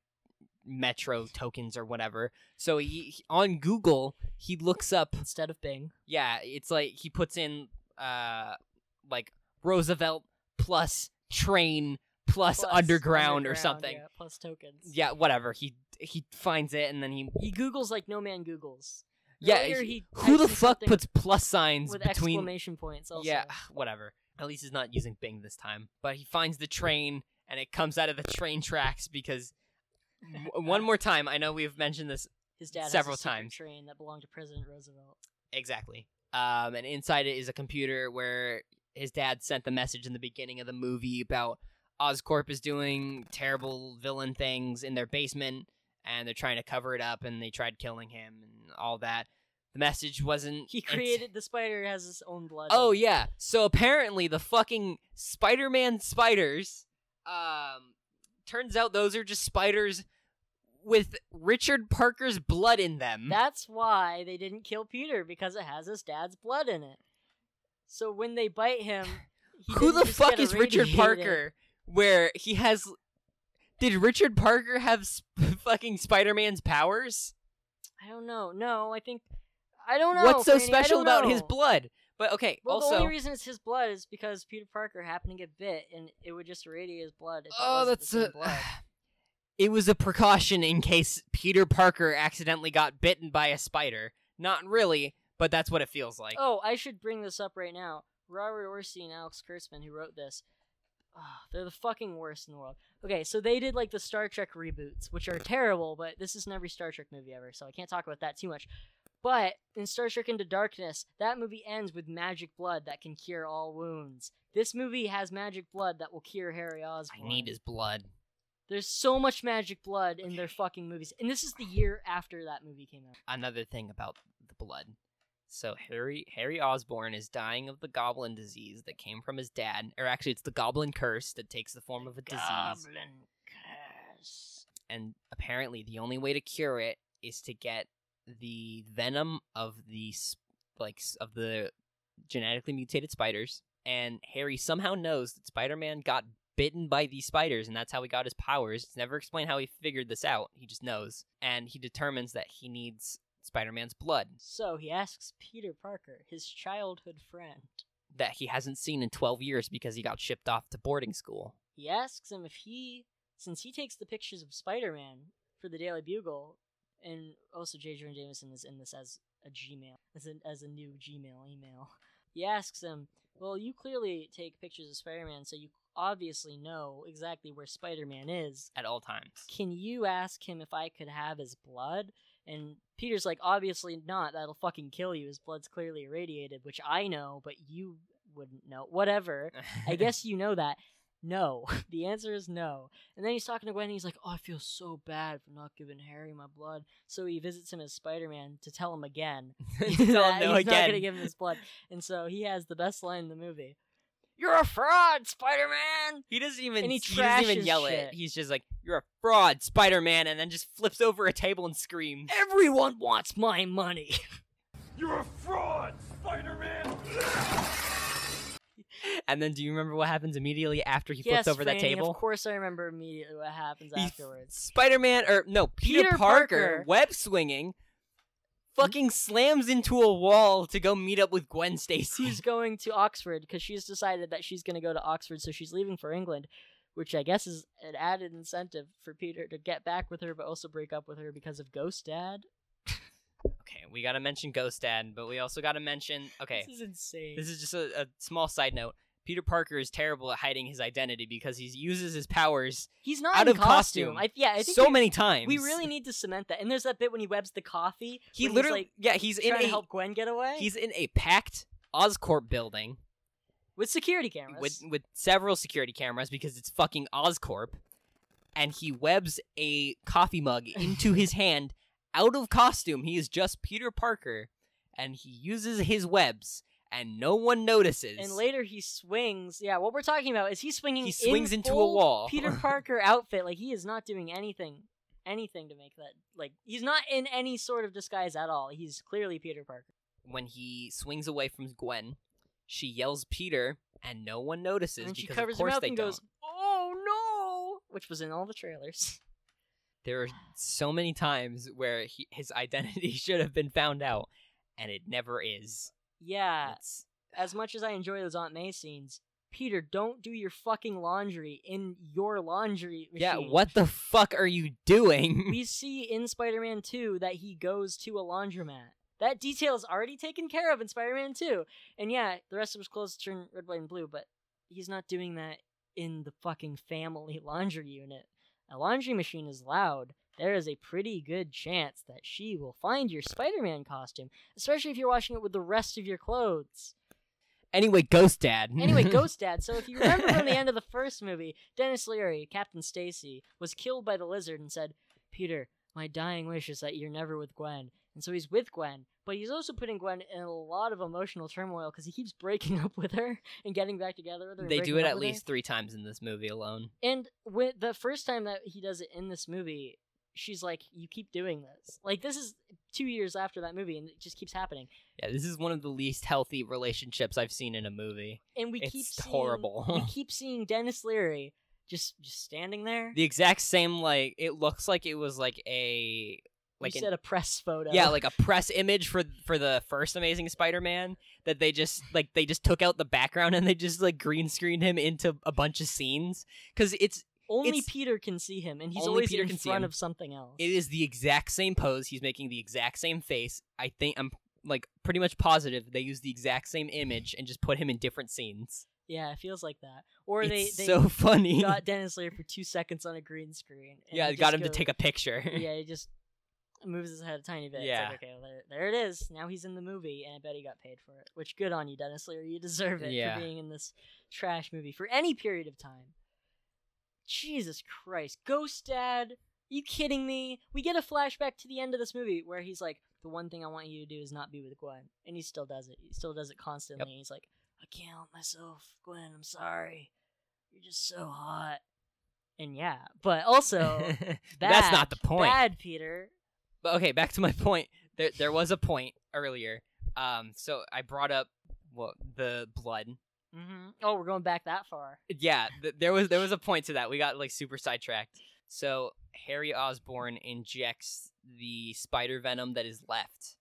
metro tokens or whatever. So he he- on Google he looks up Instead of Bing. yeah, it's like he puts in uh like Roosevelt plus train plus, plus underground, or something. Yeah, plus tokens. Yeah. whatever. He he finds it and then he He Googles like no man Googles. yeah. Earlier he- who the fuck puts plus signs with between? exclamation points? Also. Yeah, whatever. At least he's not using Bing this time. But he finds the train and it comes out of the train tracks because one more time. I know we've mentioned this His dad several times. train that belonged to President Roosevelt. Exactly. Um, and inside it is a computer where his dad sent the message in the beginning of the movie about Oscorp is doing terrible villain things in their basement, and they're trying to cover it up, and they tried killing him and all that. The message wasn't. He created the spider has his own blood. Oh yeah. So apparently the fucking Spider-Man spiders, um, turns out those are just spiders with Richard Parker's blood in them. That's why they didn't kill Peter because it has his dad's blood in it. So when they bite him, Who the fuck is Richard. Parker? Where he has. Did Richard Parker have sp- fucking Spider Man's powers? I don't know. No, I think I don't know. What's so Franny, special about his blood? But okay, Well, also the only reason it's his blood is because Peter Parker happened to get bit, and it would just irradiate his blood. If Oh, that's a. blood. It was a precaution in case Peter Parker accidentally got bitten by a spider. Not really, but that's what it feels like. Oh, I should bring this up right now. Robert Orci and Alex Kurtzman, who wrote this, ah, they're the fucking worst in the world. Okay, so they did like the Star Trek reboots, which are terrible, but this isn't every Star Trek movie ever, so I can't talk about that too much. But in Star Trek Into Darkness, that movie ends with magic blood that can cure all wounds. This movie has magic blood that will cure Harry Osborn. I need his blood. There's so much magic blood in their fucking movies, and this is the year after that movie came out. Another thing about the blood. So Harry Harry Osborn is dying of the goblin disease that came from his dad, or actually it's the goblin curse that takes the form of a disease. Goblin curse. and apparently the only way to cure it is to get the venom of the like of the genetically mutated spiders and harry somehow knows that spider-man got bitten by these spiders and that's how he got his powers it's never explained how he figured this out he just knows and he determines that he needs spider-man's blood So he asks Peter Parker, his childhood friend. that he hasn't seen in 12 years because he got shipped off to boarding school He asks him if he, since he takes the pictures of Spider Man for the Daily Bugle, and also J. Jonah Jameson is in this as a Gmail, as a, as a new Gmail email. He asks him, Well, you clearly take pictures of Spider Man, so you obviously know exactly where Spider Man is. at all times Can you ask him if I could have his blood? And Peter's like, Obviously not. That'll fucking kill you. His blood's clearly irradiated, which I know, but you wouldn't know. Whatever. I guess you know that. No. The answer is no. And then he's talking to Gwen and he's like, Oh, I feel so bad for not giving Harry my blood. So he visits him as Spider Man to tell him again. Tell him no he's not gonna give him his blood. And so he has the best line in the movie. You're a fraud, Spider Man! He doesn't even And he he, doesn't even trashes yell shit. it. He's just like, "You're a fraud, Spider-Man," and then just flips over a table and screams. Everyone wants my money. You're a fraud, Spider-Man! And then, do you remember what happens immediately after he yes, flips over that Franny, table? Of course, I remember immediately what happens He- afterwards. Spider-Man, or no, Peter, Peter Parker, Parker. web swinging, fucking slams into a wall to go meet up with Gwen Stacy. Who's going to Oxford because she's decided that she's going to go to Oxford, so she's leaving for England, which I guess is an added incentive for Peter to get back with her, but also break up with her because of Ghost Dad. okay, we gotta mention Ghost Dad, but we also gotta mention. Okay, This is insane. This is just a, a small side note. Peter Parker is terrible at hiding his identity because he uses his powers He's not out of costume. I, yeah, I think so we, many times. We really need to cement that. And there's that bit when he webs the coffee. He literally, he's, yeah, he's like, in trying a to help Gwen get away. he's in a packed Oscorp building with security cameras. with with several security cameras because it's fucking Oscorp, and he webs a coffee mug into his hand out of costume. He is just Peter Parker, and he uses his webs, and no one notices. and later he swings. Yeah, what we're talking about is he swinging. He swings in into a wall. Peter Parker outfit. Like he is not doing anything, anything to make that. Like he's not in any sort of disguise at all. He's clearly Peter Parker. when he swings away from Gwen, she yells Peter, and no one notices and she because covers of her course mouth they and don't. goes, "Oh no!" Which was in all the trailers. There are so many times where he, his identity should have been found out, and it never is. Yeah, It's, as much as I enjoy those Aunt May scenes, Peter, don't do your fucking laundry in your laundry machine. yeah, what the fuck are you doing? we see in Spider-Man 2 that he goes to a laundromat. That detail is already taken care of in Spider-Man 2. And yeah, the rest of his clothes turn red, white, and blue, but he's not doing that in the fucking family laundry unit. A laundry machine is loud. There is a pretty good chance that she will find your Spider-Man costume, especially if you're washing it with the rest of your clothes. anyway, Ghost Dad. Anyway, Ghost Dad. So if you remember from the end of the first movie, Denis Leary, Captain Stacy, was killed by the lizard and said, "Peter, my dying wish is that you're never with Gwen." And so he's with Gwen, but he's also putting Gwen in a lot of emotional turmoil because he keeps breaking up with her and getting back together with her. They do it at with her. least three times in this movie alone. And when the first time that he does it in this movie, she's like, "You keep doing this." Like this is two years after that movie, and it just keeps happening. Yeah, this is one of the least healthy relationships I've seen in a movie. And we It's keep seeing, horrible. we keep seeing Denis Leary just just standing there. The exact same, like, it looks like it was like a like you an- said a press photo. yeah, like a press image for for the first Amazing Spider-Man that they just like they just took out the background and they just like green screened him into a bunch of scenes because it's only it's- Peter can see him, and he's Only always Peter in front of something else. it is the exact same pose. He's making the exact same face. I think I'm like pretty much positive they used the exact same image and just put him in different scenes. yeah, it feels like that. Or they they so funny. got Denis Leary for two seconds on a green screen. yeah, he got him to take a picture. yeah, he just moves his head a tiny bit. Yeah. It's like, okay, well, there, there it is. Now he's in the movie, and I bet he got paid for it. Which good on you, Denis Leary. You deserve it Yeah. for being in this trash movie for any period of time. Jesus Christ, Ghost Dad. you kidding me? We get a flashback to the end of this movie where he's like, "The one thing I want you to do is not be with Gwen," and he still does it. He still does it constantly. He's like, "I can't help myself, Gwen. I'm sorry. You're just so hot." And yeah, but also bad, That's not the point. Bad Peter. But okay, back to my point. There there was a point earlier. Um, so I brought up what the blood. Hmm Oh, we're going back that far. Yeah, th- there was there was a point to that. We got like super sidetracked. So Harry Osborn injects the spider venom that is left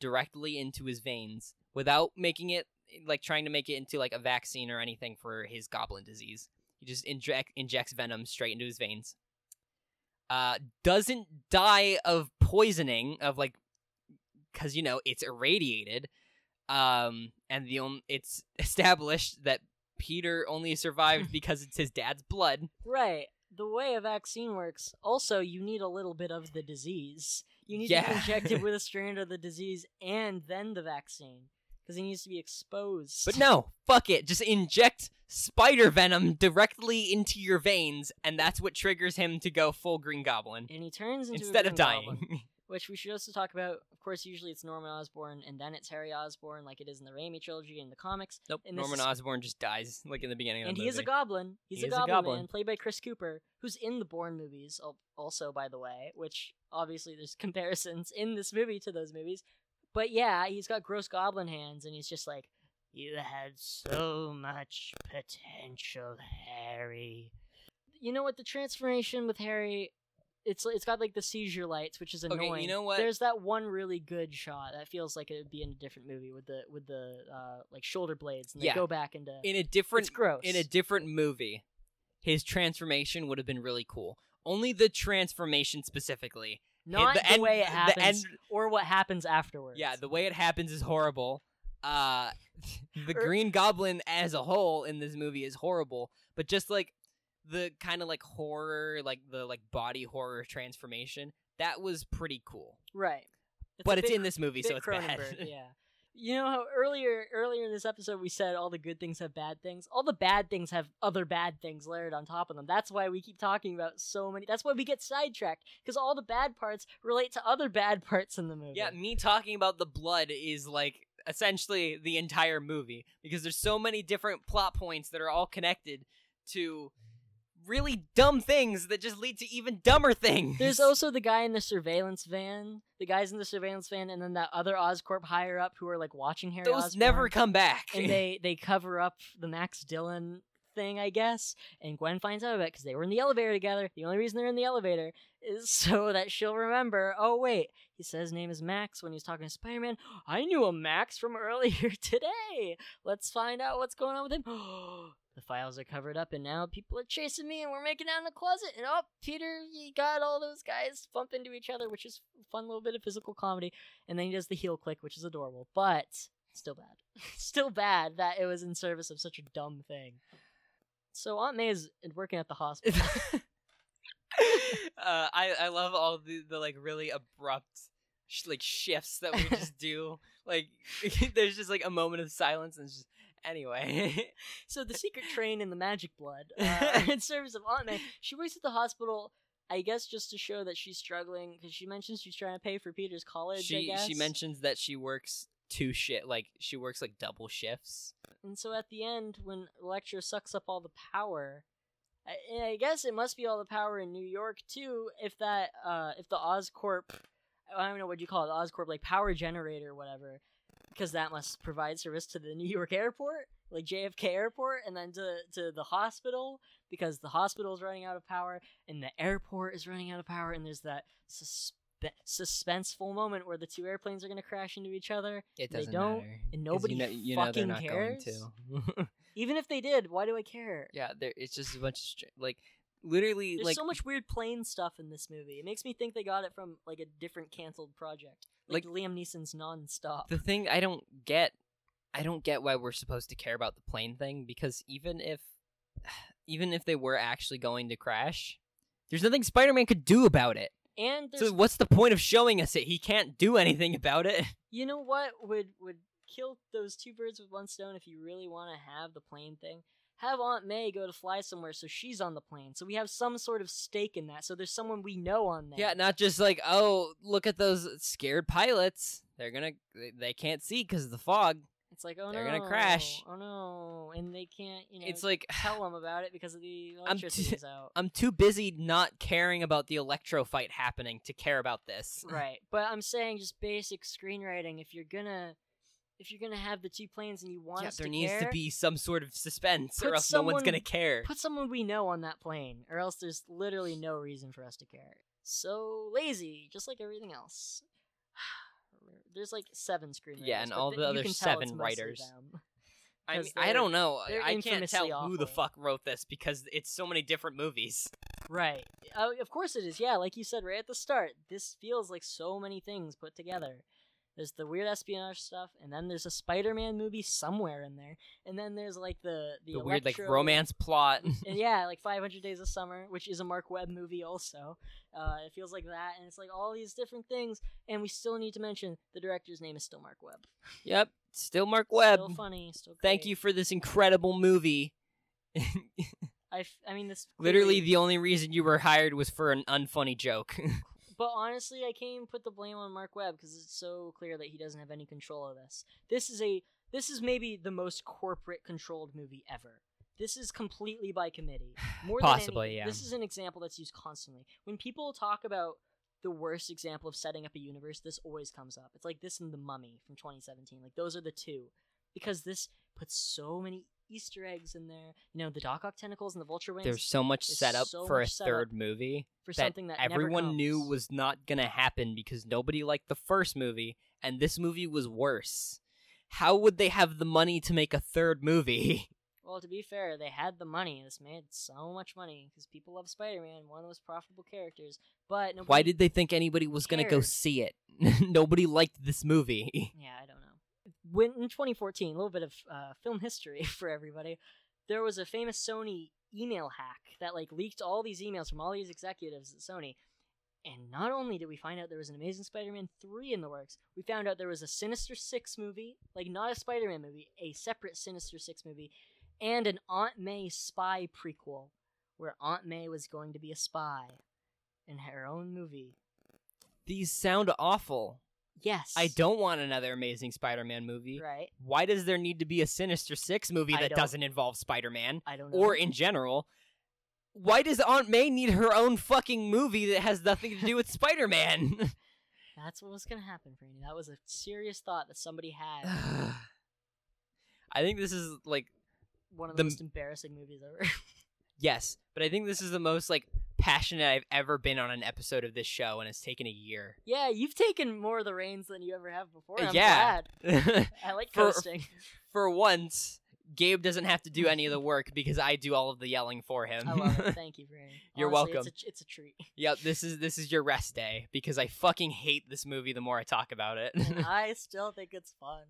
directly into his veins without making it like trying to make it into like a vaccine or anything for his goblin disease. He just inject injects venom straight into his veins. Uh, doesn't die of poisoning of like because you know it's irradiated. Um, and the only it's established that Peter only survived because it's his dad's blood. Right. The way a vaccine works, also, you need a little bit of the disease. You need Yeah. to inject it with a strand of the disease and then the vaccine. Because he needs to be exposed. But no, fuck it. Just inject spider venom directly into your veins, and that's what triggers him to go full Green Goblin And he turns into a instead of dying. Goblin, which we should also talk about. Of course, usually it's Norman Osborn and then it's Harry Osborn, like it is in the Raimi trilogy in the comics. nope. And Norman is- Osborn just dies like in the beginning of and the he is a goblin. He's He a is a goblin, goblin. man, played by Chris Cooper, who's in the Bourne movies, also by the way. Which obviously there's comparisons in this movie to those movies. But yeah, he's got gross goblin hands, and he's just like, "You had so much potential, Harry." You know what? The transformation with Harry. It's it's got like the seizure lights, which is Okay, you annoying. know what? There's that one really good shot that feels like it would be in a different movie with the with the uh, like shoulder blades, and they Yeah. go back into. in a different It's gross. in a different movie. His transformation would have been really cool. Only the transformation specifically. Not the, the end- way it happens, end- or what happens afterwards. Yeah, the way it happens is horrible. Uh the Er- Green Goblin as a whole in this movie is horrible, but just like the kind of like horror, like the like body horror transformation, that was pretty cool. right. It's but it's bit in this movie, so it's bad. Yeah. You know how earlier earlier in this episode we said all the good things have bad things. All the bad things have other bad things layered on top of them. That's why we keep talking about so many. That's why we get sidetracked because all the bad parts relate to other bad parts in the movie. Yeah, me talking about the blood is like essentially the entire movie because there's so many different plot points that are all connected to really dumb things that just lead to even dumber things. There's also the guy in the surveillance van, the guys in the surveillance van, and then that other Oscorp higher up who are like watching Harry. those Osborn. never come back. and they they cover up the Max Dillon thing, I guess. And Gwen finds out about it because they were in the elevator together. The only reason they're in the elevator is so that she'll remember. Oh wait, he says his name is Max when he's talking to Spider Man. I knew a Max from earlier today. Let's find out what's going on with him. The files are covered up, and now people are chasing me, and we're making out in the closet. And oh, Peter, he got all those guys bump into each other, which is a fun little bit of physical comedy. And then he does the heel click, which is adorable, but still bad. still bad that it was in service of such a dumb thing. So Aunt May is working at the hospital. uh, I I love all the the like really abrupt sh- like shifts that we just do. Like there's just like a moment of silence and it's just anyway. so the secret train in the magic blood, uh, in service of Aunt May, she works at the hospital. I guess just to show that she's struggling because she mentions she's trying to pay for Peter's college. I she guess. she mentions that she works two shit like she works like double shifts. And so at the end, when Electro sucks up all the power, I, I guess it must be all the power in New York too. If that, uh, if the Oscorp, I don't know what you call it, the Oscorp like power generator or whatever, because that must provide service to the New York airport, like JFK airport, and then to to the hospital because the hospital is running out of power and the airport is running out of power, and there's that suspe- suspenseful moment where the two airplanes are going to crash into each other. It They doesn't don't, matter. and nobody you know, you fucking not cares? going to. Even if they did, why do I care? yeah, there. It's just a bunch of str- like literally There's like so much weird plane stuff in this movie. It makes me think they got it from like a different canceled project, like, Like- Liam Neeson's nonstop. the thing I don't get. I don't get why we're supposed to care about the plane thing because even if even if they were actually going to crash, there's nothing Spider-Man could do about it. and So what's the point of showing us it? He can't do anything about it. you know what would would kill those two birds with one stone if you really want to have the plane thing? Have Aunt May go to fly somewhere so she's on the plane, so we have some sort of stake in that. So there's someone we know on there. Yeah, not just like, oh, look at those scared pilots. They're gonna, they, they can't see because of the fog. It's like, oh no, They're gonna crash. Oh no, and they can't, you know, It's like tell them about it because of the electricity's out. I'm too busy not caring about the electro fight happening to care about this. right, but I'm saying just basic screenwriting. If you're gonna, if you're gonna have the two planes and you want Yeah, us there to needs care, to be some sort of suspense, or else no one's gonna care. put someone we know on that plane, or else there's literally no reason for us to care. So lazy, just like everything else. There's like seven screenwriters. Yeah, and all th- the other can tell it's seven writers. I mean, I don't know. I can't tell who the fuck wrote this because it's so many different movies. Right. Oh, of course it is. Yeah, like you said right at the start, this feels like so many things put together. There's the weird espionage stuff, and then there's a Spider-Man movie somewhere in there, and then there's like the the, The, weird like romance plot. and yeah, like 500 Days of Summer, which is a Marc Webb movie also. Uh, it feels like that, and it's like all these different things, and we still need to mention the director's name is still Marc Webb. yep, still Marc Webb. Still funny. Still. Thank you for this incredible movie. I, f- I mean, this Literally, the only reason you were hired was for an unfunny joke. But honestly, I can't even put the blame on Marc Webb because it's so clear that he doesn't have any control of this. This is a this is maybe the most corporate controlled movie ever. This is completely by committee. More Possibly, than any, yeah. This is an example that's used constantly. When people talk about the worst example of setting up a universe, this always comes up. It's like this and The Mummy from 2017. Like those are the two. Because this puts so many Easter eggs in there. You know, the Doc Ock tentacles and the vulture wings. There's so much setup so for a much setup third movie for that something that everyone knew was not gonna happen because nobody liked the first movie, and this movie was worse. How would they have the money to make a third movie? Well, to be fair, they had the money. This made so much money because people love Spider-Man, one of the most profitable characters. But Why did they think anybody was gonna go see it? nobody liked this movie. Yeah, I don't know. When in 2014, a little bit of uh, film history for everybody. There was a famous Sony email hack that like leaked all these emails from all these executives at Sony. And not only did we find out there was an Amazing Spider-Man 3 in the works, we found out there was a Sinister 6 movie, like not a Spider-Man movie, a separate Sinister 6 movie, and an Aunt May spy prequel where Aunt May was going to be a spy in her own movie. These sound awful. Yes. I don't want another Amazing Spider-Man movie. Right. Why does there need to be a Sinister Six movie I that don't- doesn't involve Spider-Man? I don't know. or in general. Why does Aunt May need her own fucking movie that has nothing to do with Spider Man? That's what was gonna happen, Franny. That was a serious thought that somebody had. I think this is like One of The the most embarrassing movies ever. yes, but I think this is the most like passionate I've ever been on an episode of this show, and it's taken a year. yeah, you've taken more of the reins than you ever have before. I'm yeah, glad. I like For- coasting. for once, Gabe doesn't have to do any of the work because I do all of the yelling for him. I love it. Thank you, Franny. You're Honestly, welcome. It's a, it's a treat. yep, this is this is your rest day because I fucking hate this movie. The more I talk about it, And I still think it's fun,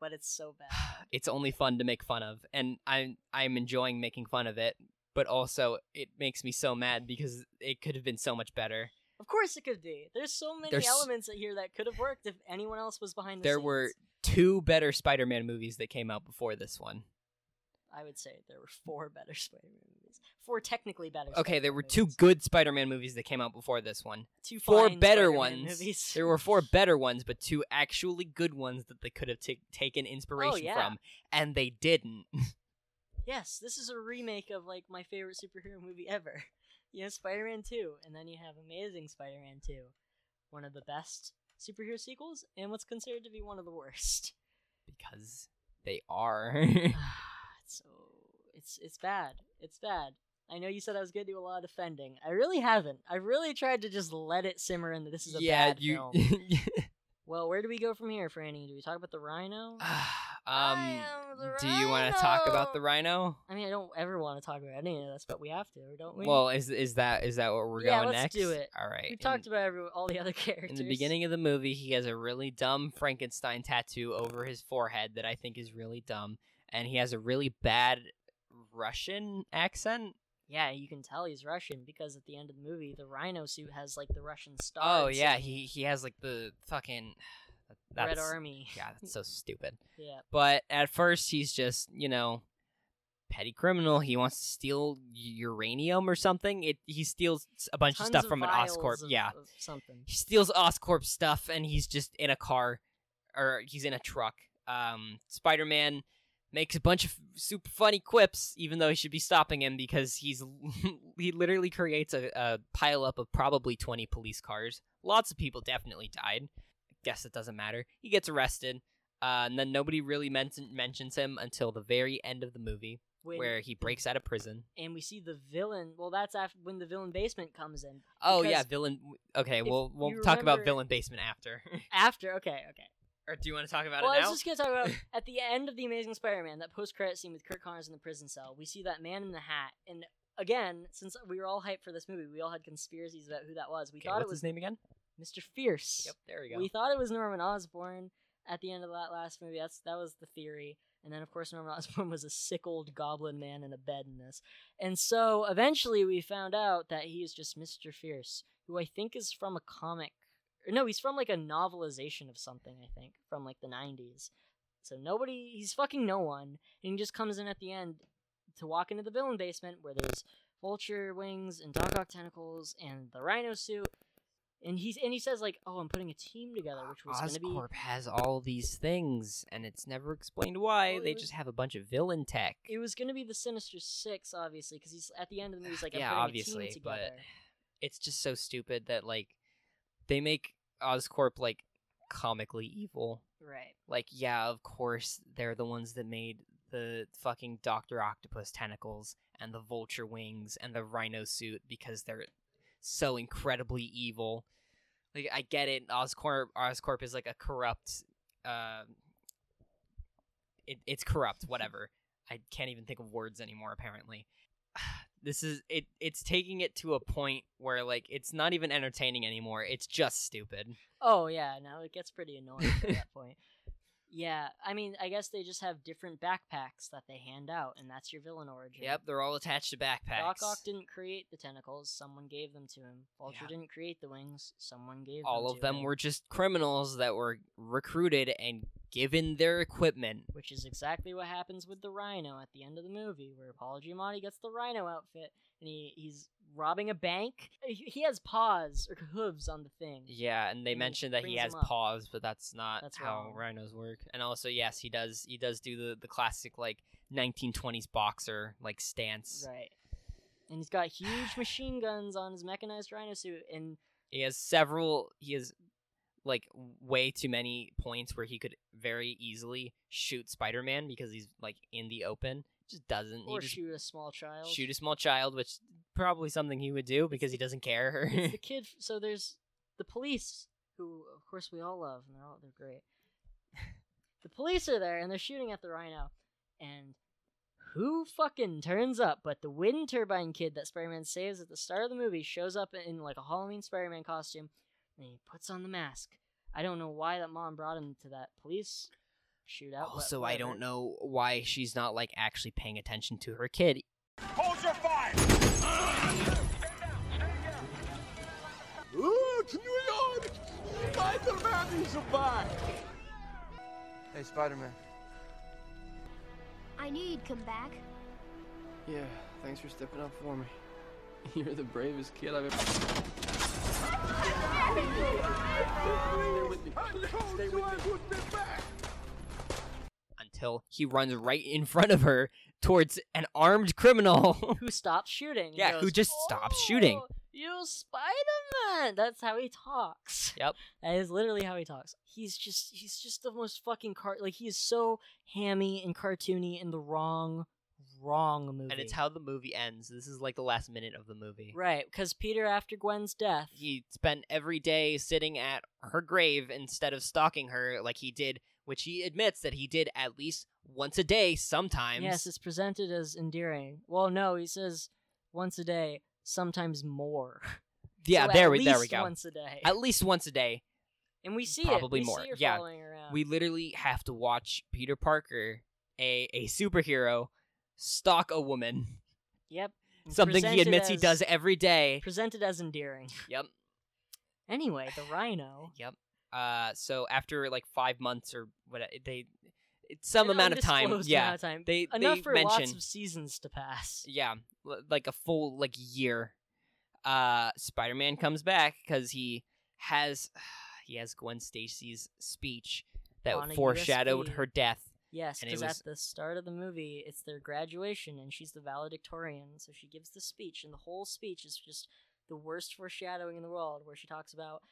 but it's so bad. it's only fun to make fun of and i'm i'm enjoying making fun of it but also it makes me so mad because it could have been so much better Of course, it could be. There's so many There's- elements in here that could have worked if anyone else was behind the there scenes. were two better spider-man movies that came out before this one I would say there were four better Spider-Man movies. Four technically better. okay there Spider-Man were two movies. good spider-man movies that came out before this one. two four better Spider-Man ones Movies. there were four better ones but two actually good ones that they could have ta- taken inspiration Oh, yeah. from and they didn't Yes, this is a remake of like my favorite superhero movie ever. You have Spider-Man 2, and then you have Amazing Spider-Man 2, one of the best superhero sequels, and what's considered to be one of the worst. because they are it's so it's it's bad. It's bad. I know you said I was going to do a lot of defending. I really haven't. I really tried to just let it simmer and that this is a yeah, bad you. film. Well, where do we go from here, Franny? Do we talk about the rhino? um, am the do you want to talk about the rhino? I mean, I don't ever want to talk about any of this, but we have to, don't we? Well, is is that is that what we're Yeah, going let's next? do it. All right. we talked about every, all the other characters. In the beginning of the movie, he has a really dumb Frankenstein tattoo over his forehead that I think is really dumb, and he has a really bad Russian accent. yeah, you can tell he's Russian because at the end of the movie, the rhino suit has like the Russian star. Oh yeah, he he has like the fucking Red that's, Army. Yeah, that's so stupid. Yeah. But at first, he's just you know petty criminal. He wants to steal uranium or something. It he steals a bunch Tons of stuff of from an Oscorp. of- yeah, of something. he steals Oscorp stuff, and he's just in a car, or he's in a truck. Um, Spider Man makes a bunch of super funny quips, even though he should be stopping him because he's he literally creates a, a pile up of probably twenty police cars. Lots of people definitely died. Guess it doesn't matter. He gets arrested, uh, and then nobody really mention, mentions him until the very end of the movie, When- where he breaks out of prison. and we see the villain. Well, that's after when the villain basement comes in. Oh yeah, villain. Okay, we'll we'll talk about villain basement after. After, okay, okay. or do you want to talk about well, it I was just gonna talk about at the end of the Amazing Spider-Man, that post-credit scene with Curt Connors in the prison cell. We see that man in the hat, and again, since we were all hyped for this movie, we all had conspiracies about who that was. We Okay, thought what's it was his name again? Mr. Fierce. Yep, there we go. We thought it was Norman Osborn at the end of that last movie. That's that was the theory. And then of course Norman Osborn was a sick old goblin man in a bed in this. And so eventually we found out that he is just Mr. Fierce, who I think is from a comic or no, he's from like a novelization of something, I think, from like the 90s. So nobody he's fucking no one and he just comes in at the end to walk into the villain basement where there's vulture wings and Ock tentacles and the rhino suit and he's and he says like, "Oh, I'm putting a team together," which was going to be Oscorp has all these things, and it's never explained why. Well, they was- just have a bunch of villain tech. it was going to be the Sinister Six, obviously, because he's at the end of the movie. He's like, "I'm Yeah, putting obviously, a team but- It's just so stupid that like they make Oscorp like comically evil. right? Like, yeah, of course they're the ones that made the fucking Doctor Octopus tentacles and the Vulture wings and the Rhino suit because they're so incredibly evil. Like, I get it. Oscorp Oscorp is like a corrupt. Uh, it, it's corrupt. Whatever. I can't even think of words anymore. Apparently, this is it. It's taking it to a point where like it's not even entertaining anymore. It's just stupid. Oh yeah, no, it gets pretty annoying at that point. Yeah, I mean, I guess they just have different backpacks that they hand out, and that's your villain origin. Yep, they're all attached to backpacks. Doc Ock didn't create the tentacles; someone gave them to him. Vulture Yeah. didn't create the wings; someone gave them to him. all them of them him. were just criminals that were recruited and given their equipment. which is exactly what happens with the Rhino at the end of the movie, where Paul Giamatti gets the Rhino outfit and he, he's robbing a bank. He has paws or hooves on the thing. Yeah, and they And mentioned that he has paws, but that's not That's how wrong. rhinos work. And also, yes, he does he does do the the classic like 1920s boxer like stance. Right. And he's got huge machine guns on his mechanized Rhino suit, and He has several. He has like way too many points where he could very easily shoot Spider-Man because he's like in the open. Just doesn't. or shoot a small child. shoot a small child, which probably something he would do because he doesn't care. The kid. So there's the police, who of course we all love, and they're all they're great. the police are there, and they're shooting at the Rhino, and who fucking turns up? But the wind turbine kid that Spider-Man saves at the start of the movie shows up in like a Halloween Spider-Man costume, and he puts on the mask. I don't know why that mom brought him to that police shootout. Oh, but Also, I don't know why she's not like actually paying attention to her kid. Hold your fire! Hey, Spider-Man. I knew you'd come back. Yeah, thanks for stepping up for me. You're the bravest kid I've ever. Stay with me. Stay with me. Until he runs right in front of her towards an armed criminal. who stops shooting. Yeah, who goes, just stops shooting. "Oh, You Spider-Man. That's how he talks. Yep. That is literally how he talks. He's just he's just the most fucking car like he is so hammy and cartoony in the wrong wrong movie. and it's how the movie ends. This is like the last minute of the movie. right because Peter after Gwen's death. He spent every day sitting at her grave instead of stalking her like he did, which he admits that he did at least once a day sometimes. Yes, it's presented as endearing. Well, no, he says once a day, sometimes more. yeah, So there we there we least go. Once a day, At least once a day. and we see probably it. We more. Yeah. around. We literally have to watch Peter Parker, a a superhero, stalk a woman. Yep. Something he presented admits he does every day. Presented as endearing. Yep. Anyway, the Rhino. Yep. Uh, so after like five months or what they, it's some amount of time. Yeah. amount of time. They enough they for mention lots of seasons to pass. yeah, l- like a full like year. Uh, Spider Man comes back because he has he has Gwen Stacy's speech that On foreshadowed her death. Yes, because was- at the start of the movie, it's their graduation, and she's the valedictorian, so she gives the speech, and the whole speech is just the worst foreshadowing in the world, where she talks about.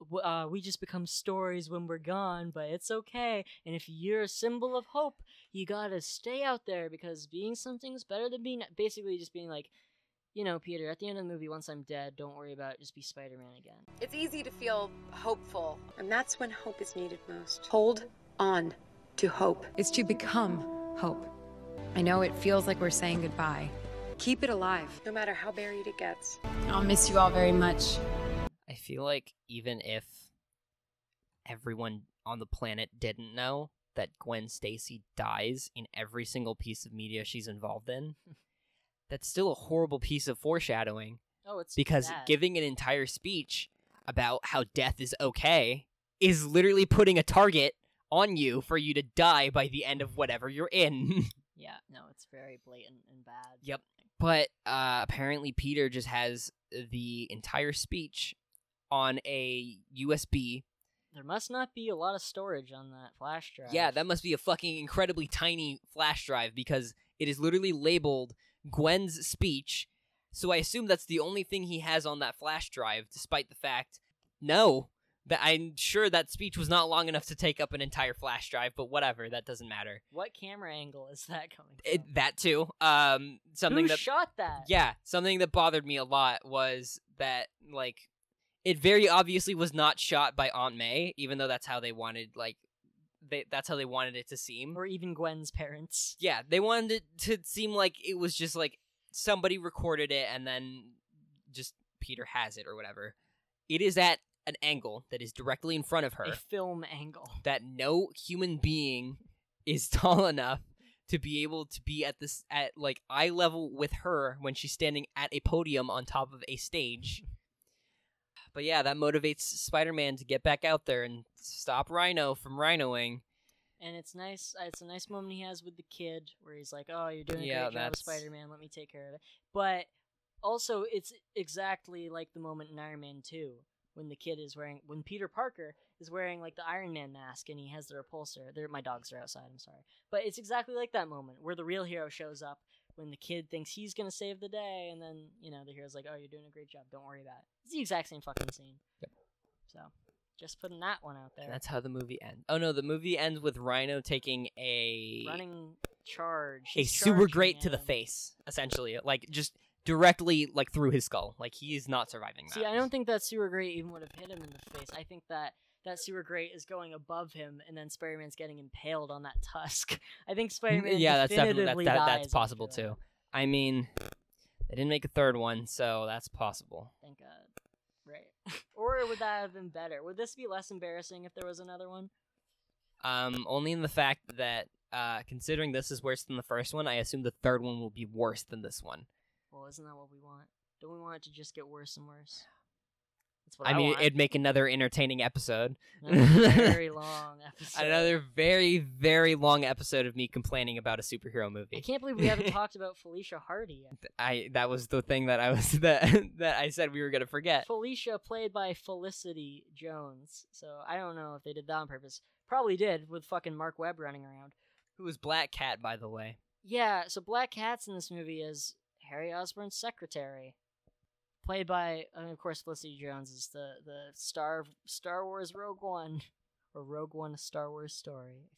"W- Uh, we just become stories when we're gone, but it's okay. And if you're a symbol of hope, you gotta stay out there because being something's better than being. Basically, just being like, you know, Peter. At the end of the movie, once I'm dead, don't worry about it. Just be Spider-Man again. It's easy to feel hopeful, and that's when hope is needed most. Hold on to hope. is to become hope. I know it feels like we're saying goodbye. Keep it alive, no matter how buried it gets. I'll miss you all very much. I feel like even if everyone on the planet didn't know that Gwen Stacy dies in every single piece of media she's involved in, that's still a horrible piece of foreshadowing Oh, it's because bad. giving an entire speech about how death is okay is literally putting a target on you for you to die by the end of whatever you're in. Yeah, no, it's very blatant and bad. Yep. But uh, apparently, Peter just has the entire speech on a USB. There must not be a lot of storage on that flash drive. Yeah, that must be a fucking incredibly tiny flash drive because it is literally labeled Gwen's speech. So I assume that's the only thing he has on that flash drive, despite the fact, no, that I'm sure that speech was not long enough to take up an entire flash drive. But whatever, that doesn't matter. What camera angle is that coming from? It, that too. Um, something Who that shot that? Yeah, something that bothered me a lot was that like it very obviously was not shot by Aunt May, even though that's how they wanted like they that's how they wanted it to seem. Or even Gwen's parents. Yeah, they wanted it to seem like it was just like somebody recorded it and then just Peter has it or whatever. It is at an angle that is directly in front of her A film angle. that no human being is tall enough to be able to be at this at like eye level with her when she's standing at a podium on top of a stage. But yeah, that motivates Spider-Man to get back out there and stop Rhino from rhinoing. And it's nice. uh, It's a nice moment he has with the kid, where he's like, "Oh, you're doing a Yeah, great job, Spider-Man. Let me take care of it." But also, it's exactly like the moment in Iron Man Two when the kid is wearing, when Peter Parker is wearing like the Iron Man mask and he has the repulsor. There, my dogs are outside. I'm sorry, but it's exactly like that moment where the real hero shows up when the kid thinks he's gonna save the day, and then you know the hero's like, "Oh, you're doing a great job. Don't worry about it." It's the exact same fucking scene. Yep. So, just putting that one out there. That's how the movie ends. Oh no, the movie ends with Rhino taking a running charge. a super great to the face, essentially, like just directly like through his skull. Like he is not surviving that. See, I don't think that sewer grate even would have hit him in the face. I think that that super great is going above him, and then Spider-Man's getting impaled on that tusk. I think Spider-Man. yeah, that's definitely that, that, that's possible that. too. I mean, they didn't make a third one, so that's possible. Thank God. Right. or would that have been better? Would this be less embarrassing if there was another one? Um, only in the fact that uh, considering this is worse than the first one, I assume the third one will be worse than this one. Well, isn't that what we want? Don't we want it to just get worse and worse? That's what I I, mean, want. it'd make another entertaining episode. Another very long episode. Another very, very long episode of me complaining about a superhero movie. I can't believe we haven't talked about Felicia Hardy yet. I that was the thing that I was that that I said we were gonna forget. Felicia played by Felicity Jones. So I don't know if they did that on purpose. Probably did with fucking Marc Webb running around. Who was Black Cat, by the way? Yeah, so Black Cat's in this movie as Harry Osborn's secretary. Played by, and of course, Felicity Jones is the, the star of Star Wars Rogue One, or Rogue One: A Star Wars Story.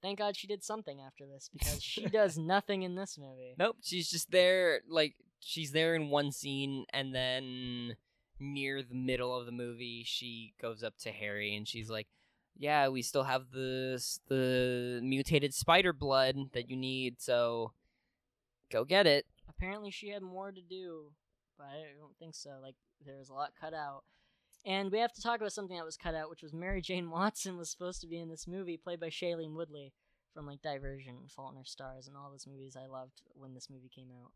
Thank God she did something after this because she does nothing in this movie. Nope, she's just there. Like she's there in one scene, and then near the middle of the movie, she goes up to Harry and she's like, "Yeah, we still have the the mutated spider blood that you need, so go get it." Apparently, she had more to do, but I don't think so. Like, there was a lot cut out. And we have to talk about something that was cut out, which was Mary Jane Watson was supposed to be in this movie, played by Shailene Woodley from like Divergent, and Fault in Our Stars, and all those movies I loved when this movie came out.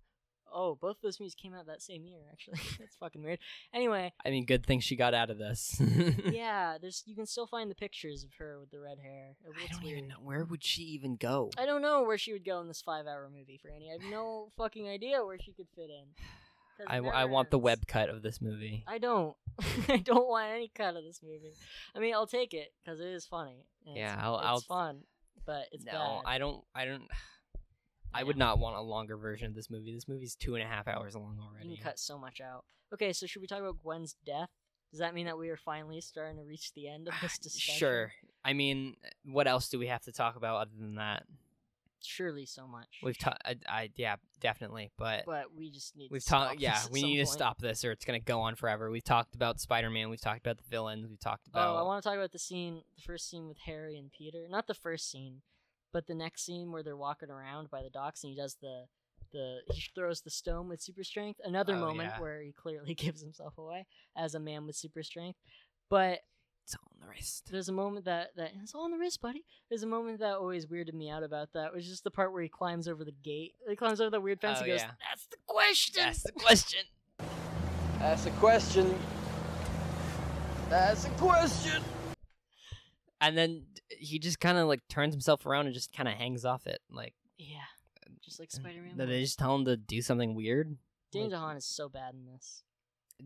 Oh, both those movies came out that same year, actually. That's fucking weird. Anyway, I mean, good thing she got out of this. yeah, there's you can still find the pictures of her with the red hair. It I don't weird. even know where would she even go. I don't know where she would go in this five-hour movie, Franny. I have no fucking idea where she could fit in. I, I want the web cut of this movie. I don't. I don't want any cut of this movie. I mean, I'll take it because it is funny. Yeah, it's, I'll- it's I'll- fun, but it's no, bad. I don't. I don't. I Yeah. would not want a longer version of this movie. This movie's two and a half hours long You already. can cut so much out. Okay, so should we talk about Gwen's death? Does that mean that we are finally starting to reach the end of this discussion? Sure. I mean, what else do we have to talk about other than that? Surely so much. We've talked. I, I yeah, definitely. But, but we just need. we've talked. Yeah, we need to stop this, or it's gonna go on forever. We've talked about Spider-Man. We've talked about the villains. We've talked about. Oh, I want to talk about the scene, the first scene with Harry and Peter. Not the first scene, but the next scene where they're walking around by the docks and he does the, the he throws the stone with super strength. Another Oh, moment yeah. where he clearly gives himself away as a man with super strength. But It's all on the wrist. there's a moment that that it's all on the wrist, buddy. There's a moment that always weirded me out about that, which is just the part where he climbs over the gate. He climbs over the weird fence Oh, and goes, yeah. "That's the question." That's the question. That's a question. That's a question. And then he just kind of like turns himself around and just kind of hangs off it. Like, Yeah, just like Spider-Man. did they just tell him to do something weird? James like- DeHaan is so bad in this.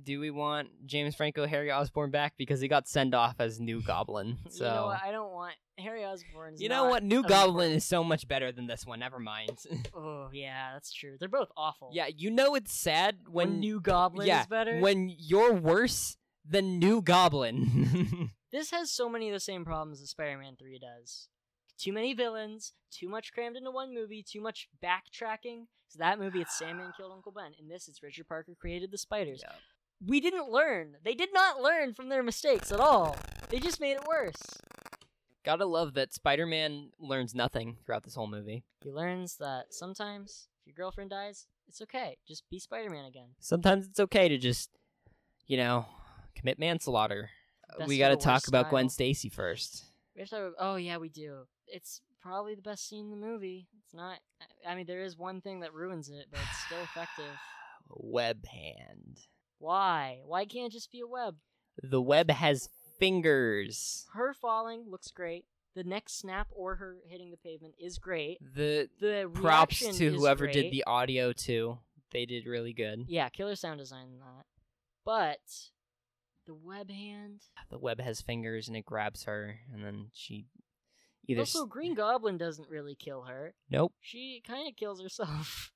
Do we want James Franco Harry Osborn back because he got sent off as New Goblin? So You know what? I don't want Harry Osborn. You know what? New Goblin is so much better than this one. Never mind. Oh yeah, that's true. They're both awful. yeah, you know it's sad when, when New Goblin yeah, is better. when you're worse than New Goblin. this has so many of the same problems that Spider-Man Three does. Too many villains, too much crammed into one movie, too much backtracking. So that movie, it's Sandman killed Uncle Ben. In this, it's Richard Parker created the spiders. Yep. We didn't learn. They did not learn from their mistakes at all. They just made it worse. Gotta love that Spider-Man learns nothing throughout this whole movie. He learns that sometimes if your girlfriend dies, it's okay. Just be Spider-Man again. Sometimes it's okay to just, you know, commit manslaughter. Best we gotta talk about Gwen. Stacy first. We have to talk about, oh yeah, we do. It's probably the best scene in the movie. It's not. I mean, there is one thing that ruins it, but it's still effective. Web hand. Why? Why can't it just be a web? The web has fingers. Her falling looks great. The next snap or her hitting the pavement is great. The The props to whoever did the audio too. They did really good. Yeah, killer sound design in that. But the web hand. The web has fingers and it grabs her, and then she either. Also, Green Goblin doesn't really kill her. nope. She kind of kills herself.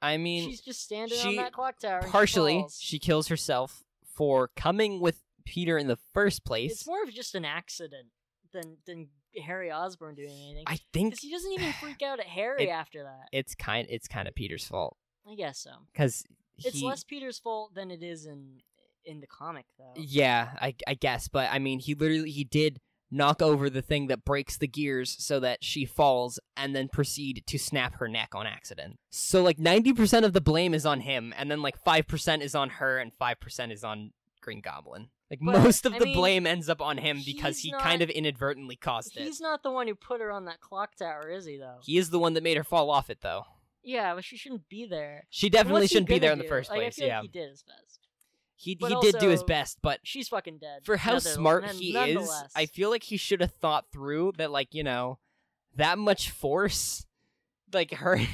I mean, She's just standing she- on that clock tower. and she partially she kills herself for coming with Peter in the first place. It's more of just an accident than than Harry Osborn doing anything. I think he doesn't even freak out at Harry It- after that. it's kind it's kind of Peter's fault I guess so. because It's less Peter's fault than it is in in the comic, though. Yeah, I I guess, but I mean, he literally he did knock over the thing that breaks the gears so that she falls and then proceed to snap her neck on accident. So like 90% of the blame is on him and then like 5% is on her and 5% is on Green Goblin. Like But, most of I the mean, blame ends up on him because he not- kind of inadvertently caused it. He's not the one who put her on that clock tower, is he? Though. He is the one that made her fall off it though. Yeah, but she shouldn't be there. She definitely shouldn't be there in the first Like, place. I feel yeah. like he did his best. He But he did do his best, but She's fucking dead. for how smart he is. I feel like he should have thought through that, like you know, that much force, like her.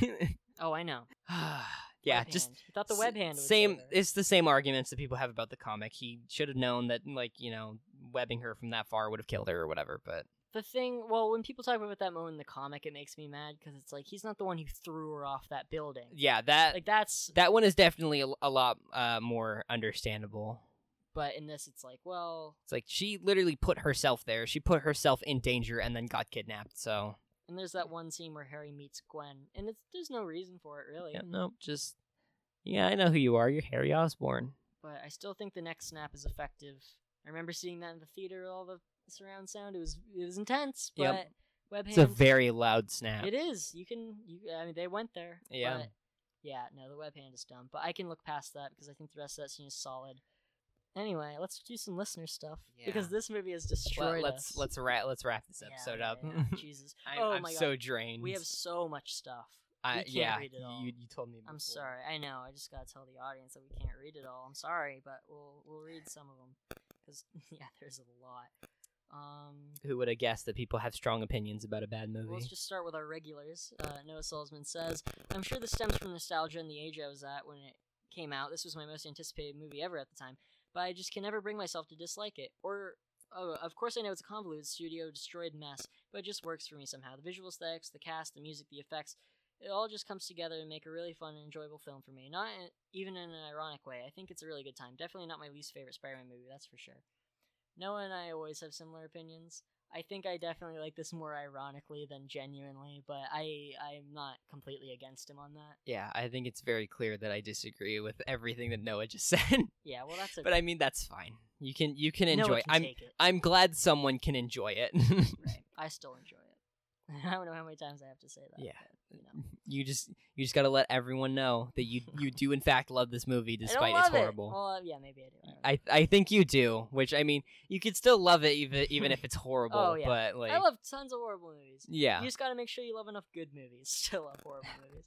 Oh, I know. yeah, Web just hand. Thought the web hand. Same. It's the same arguments that people have about the comic. He should have known that, like you know, webbing her from that far would have killed her or whatever. But the thing well when people talk about that moment in the comic it makes me mad because it's like he's not the one who threw her off that building yeah, that like that's that one is definitely a, a lot uh, more understandable. but in this it's like well It's like she literally put herself there. She put herself in danger and then got kidnapped. So And there's that one scene where Harry meets Gwen, and it's there's no reason for it really. Yeah, no, just yeah, I know who you are. You're Harry Osborn. But I still think the next snap is effective. I remember seeing that in the theater all the surround sound. It was it was intense, but Yep. webhand. It's a very loud snap. It is. You can. You. I mean, they went there. Yeah. But yeah. No, the web hand is dumb, but I can look past that because I think the rest of that scene is solid. Anyway, let's do some listener stuff because this movie has Well, destroyed let's us. let's wrap let's wrap this Yeah, episode yeah, up. yeah. Jesus. I'm, oh I'm my so drained. We have so much stuff. I, we can't yeah, read it all. you you told me. I'm sorry. I know. I just gotta tell the audience that we can't read it all. I'm sorry, but we'll we'll read some of them because yeah, there's a lot. Um, Who would have guessed that people have strong opinions about a bad movie? Let's just start with our regulars. Uh, Noah Salzman says, I'm sure this stems from nostalgia and the age I was at when it came out. This was my most anticipated movie ever at the time, but I just can never bring myself to dislike it. Or, oh, of course, I know it's a convoluted, studio destroyed mess, but it just works for me somehow. The visual aesthetics, the cast, the music, the effects, it all just comes together to make a really fun and enjoyable film for me. Not in, even in an ironic way. I think it's a really good time. Definitely not my least favorite Spider Man movie, that's for sure. Noah and I always have similar opinions. I think I definitely like this more ironically than genuinely, but I I'm not completely against him on that. yeah, I think it's very clear that I disagree with everything that Noah just said. Yeah, well that's a but I mean that's fine. You can you can Noah enjoy. can I'm take it. I'm glad someone can enjoy it. right. I still enjoy it. I don't know how many times I have to say that. Yeah. but, you know. You just you just got to let everyone know that you you do in fact love this movie despite it's horrible. It. Well, uh, yeah, maybe I do. I. I I think you do, which I mean, you could still love it even even if it's horrible. Oh, yeah. But like, I love tons of horrible movies. yeah, You just gotta make sure you love enough good movies to love horrible movies.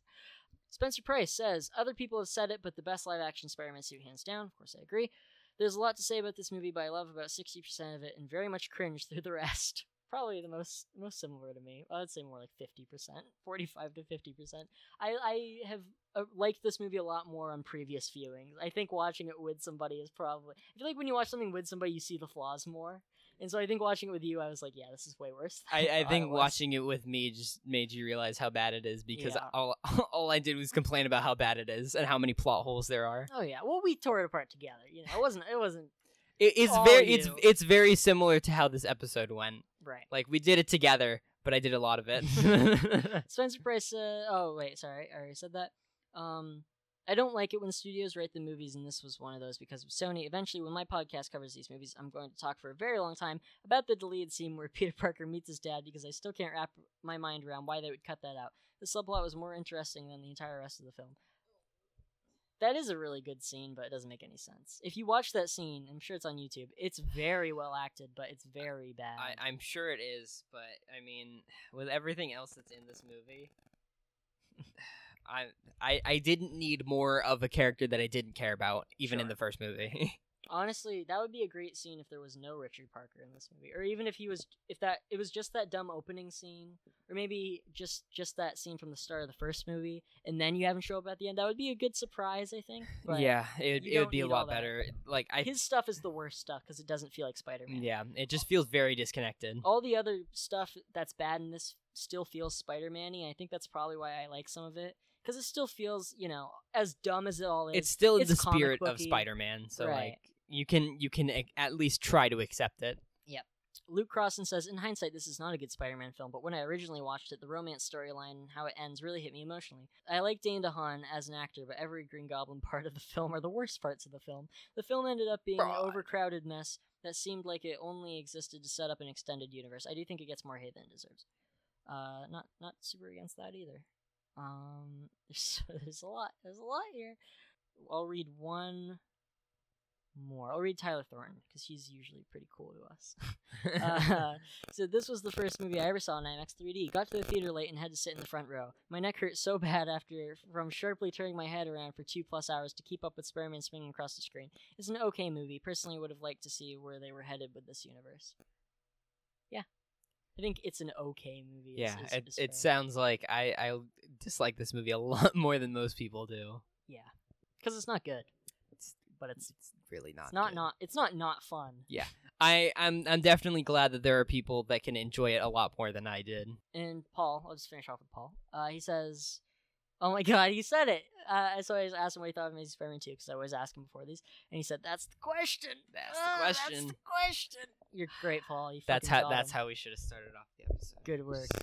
Spencer Price says, Other people have said it, but the best live action Spider Man suit, hands down. Of course, I agree. There's a lot to say about this movie, but I love about 60% of it and very much cringe through the rest. Probably the most most similar to me. I'd say more like 50%, 45 to 50%. I, I have uh, liked this movie a lot more on previous viewings. I think watching it with somebody is probably. I feel like when you watch something with somebody, you see the flaws more. And so I think watching it with you, I was like, yeah, this is way worse. I, I think watching it with me just made you realize how bad it is because Yeah. all all I did was complain about how bad it is and how many plot holes there are. Oh yeah, well we tore it apart together. You know, it wasn't. It wasn't It, it's very it's it's very similar to how this episode went. Right. Like we did it together, but I did a lot of it. Spencer Price. Uh, oh wait, sorry, I already said that. Um, I don't like it when studios write the movies, and this was one of those because of Sony. Eventually, when my podcast covers these movies, I'm going to talk for a very long time about the deleted scene where Peter Parker meets his dad because I still can't wrap my mind around why they would cut that out. The subplot was more interesting than the entire rest of the film. That is a really good scene, but it doesn't make any sense. If you watch that scene, I'm sure it's on YouTube. It's very well acted, but it's very bad. I, I'm sure it is, but I mean, with everything else that's in this movie, I I I didn't need more of a character that I didn't care about, even in the first movie. Honestly, that would be a great scene if there was no Richard Parker in this movie, or even if he was, if that it was just that dumb opening scene, or maybe just just that scene from the start of the first movie, and then you have him show up at the end. That would be a good surprise, I think. But yeah, it it would be a lot better. Like I his stuff is the worst stuff because it doesn't feel like Spider-Man. yeah, it just feels very disconnected. All the other stuff that's bad in this still feels Spider-Man-y. I think that's probably why I like some of it because it still feels, you know, as dumb as it all is. It's still in the spirit of. Spider-Man, so Right. like you can you can at least try to accept it. Yep. Luke Crossan says, in hindsight, this is not a good Spider-Man film, but when I originally watched it, the romance storyline and how it ends really hit me emotionally. I like Dane DeHaan as an actor, but every Green Goblin part of the film are the worst parts of the film. The film ended up being an overcrowded mess that seemed like it only existed to set up an extended universe. I do think it gets more hate than it deserves. Uh, not not super against that either. Um, there's, there's a lot. There's a lot here. I'll read one more. I'll read Tyler Thornton because he's usually pretty cool to us. uh, so this was the first movie I ever saw in IMAX 3D. Got to the theater late and had to sit in the front row. My neck hurt so bad after from sharply turning my head around for two plus hours to keep up with Spider-Man swinging across the screen. It's an okay movie. Personally, would have liked to see where they were headed with this universe. Yeah, I think it's an okay movie. is- yeah, is- it, it sounds like I I dislike this movie a lot more than most people do. yeah, because it's not good, It's but it's it's really not it's not good. not it's not not fun. Yeah, I I'm I'm definitely glad that there are people that can enjoy it a lot more than I did. And Paul, I'll just finish off with Paul. Uh, he says, "Oh my God, he said it." Uh, so I asked him what he thought of Amazing Spider-Man 2 because I always ask him before these, and he said, "That's the question. That's the Ah, That's question." the question." You're great, Paul. You That's how that's him. how we should have started off the episode. Good work.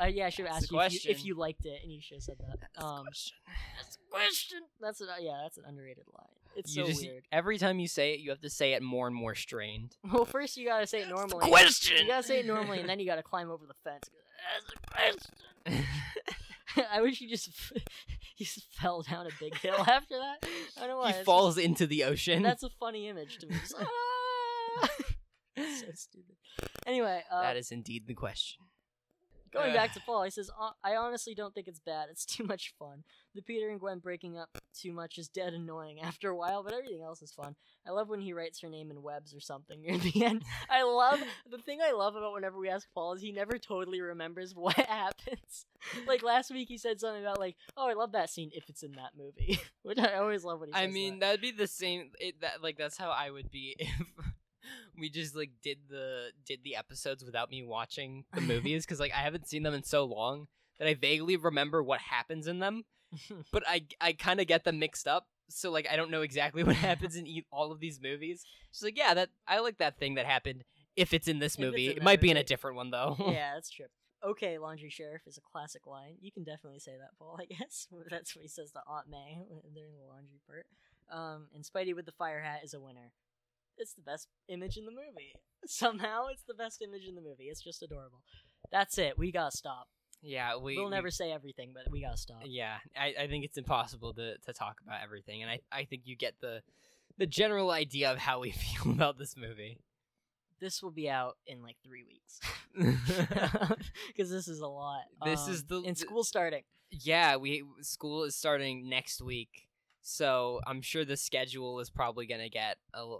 Uh, yeah, I should have asked you if, you if you liked it, and you should have said that. Um, that's a question. That's an, yeah, that's an underrated line. It's you so just weird. every time you say it, you have to say it more and more strained. Well, first you gotta say it normally. question. You gotta say it normally, and then you gotta climb over the fence. That's a question. I wish you just he just fell down a big hill after that. I don't know why. he it's just- falls into the ocean. That's a funny image to me. Just, "Ah!" so stupid. Anyway, uh, that is indeed the question. Going back to Paul, he says, "Uh, I honestly don't think it's bad. It's too much fun. The Peter and Gwen breaking up too much is dead annoying after a while, but everything else is fun. I love when he writes her name in webs or something near the end. I love the thing I love about whenever we ask Paul is he never totally remembers what happens. like last week, he said something about like, "Oh, I love that scene if it's in that movie," which I always love when he. I mean, that. that'd be the same. It, that like that's how I would be if we just like did the did the episodes without me watching the movies because like I haven't seen them in so long that I vaguely remember what happens in them, but I I kind of get them mixed up. So like I don't know exactly what happens in e- all of these movies. She's like, yeah, that I like that thing that happened. If it's in this movie, in it might be in a different one though. yeah, that's true. Okay, laundry sheriff is a classic line. You can definitely say that, Paul. I guess that's what he says to Aunt May during the laundry part. Um, and Spidey with the fire hat is a winner. It's the best image in the movie. Somehow, it's the best image in the movie. It's just adorable. That's it. We gotta stop. yeah, we We, will we- never say everything, but we gotta stop. Yeah, I, I think it's impossible to, to talk about everything, and I, I think you get the the general idea of how we feel about this movie. This will be out in like three weeks because this is a lot. This is Um, the- and the- school starting. yeah, we school is starting next week, so I'm sure the schedule is probably gonna get a,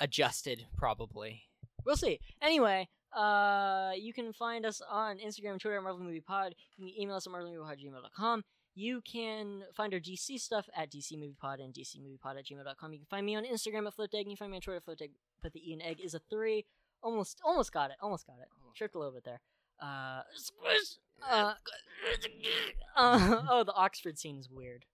adjusted. Probably. We'll see. Anyway, uh, you can find us on Instagram Twitter at Marvel Movie Pod. You can email us at marvelmoviepod@gmail.com. You can find our DC stuff at DCMoviePod and DCMoviePod at gmail.com. You can find me on Instagram at FlipEgg. You can find me on Twitter at FlipEgg, but the E and egg is a three. Almost, almost got it. Almost got it. Tripped a little bit there. Uh, squish. Uh, uh, oh, the Oxford scene is weird.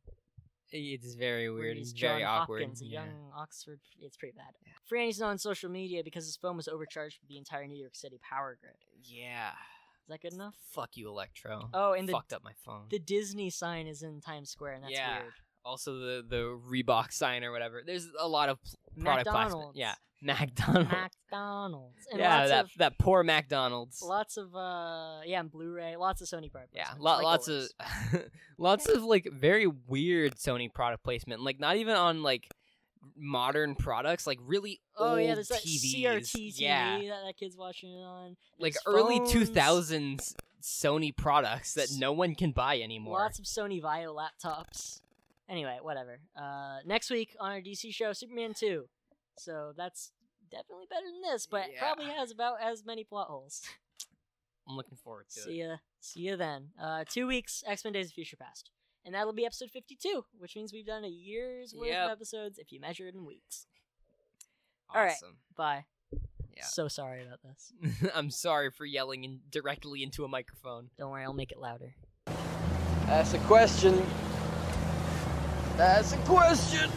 It's very weird. It's very John awkward. Hopkins, a yeah. young Oxford. It's pretty bad. Franny's not on social media because his phone was overcharged with the entire New York City power grid. yeah. Is that good enough? Fuck you, Electro. Oh, and the fucked up my phone. the Disney sign is in Times Square, and that's yeah. weird. Also, the the Reebok sign or whatever. There's a lot of pl- product placement. Yeah, McDonald's. McDonald's. And yeah, that of that poor McDonald's. lots of uh yeah, and Blu-ray, lots of Sony product. Yeah, lo- like lots always. of lots of like very weird Sony product placement. Like not even on like modern products, like really Oh old yeah, there's that TVs. CRT TV yeah, that that kid's watching it on. like There's early two thousands Sony products that no one can buy anymore. Lots of Sony VAIO laptops. Anyway, whatever. Uh, next week on our DC show, Superman 2. So that's definitely better than this, but Yeah. probably has about as many plot holes. I'm looking forward to See it. ya. See ya then. Uh, two weeks, X Men Days of Future Past. And that'll be episode 52, which means we've done a year's worth Yep. of episodes if you measure it in weeks. all right. Awesome. Bye. Yeah. So sorry about this. I'm sorry for yelling in directly into a microphone. Don't worry, I'll make it louder. That's a question. That's a question.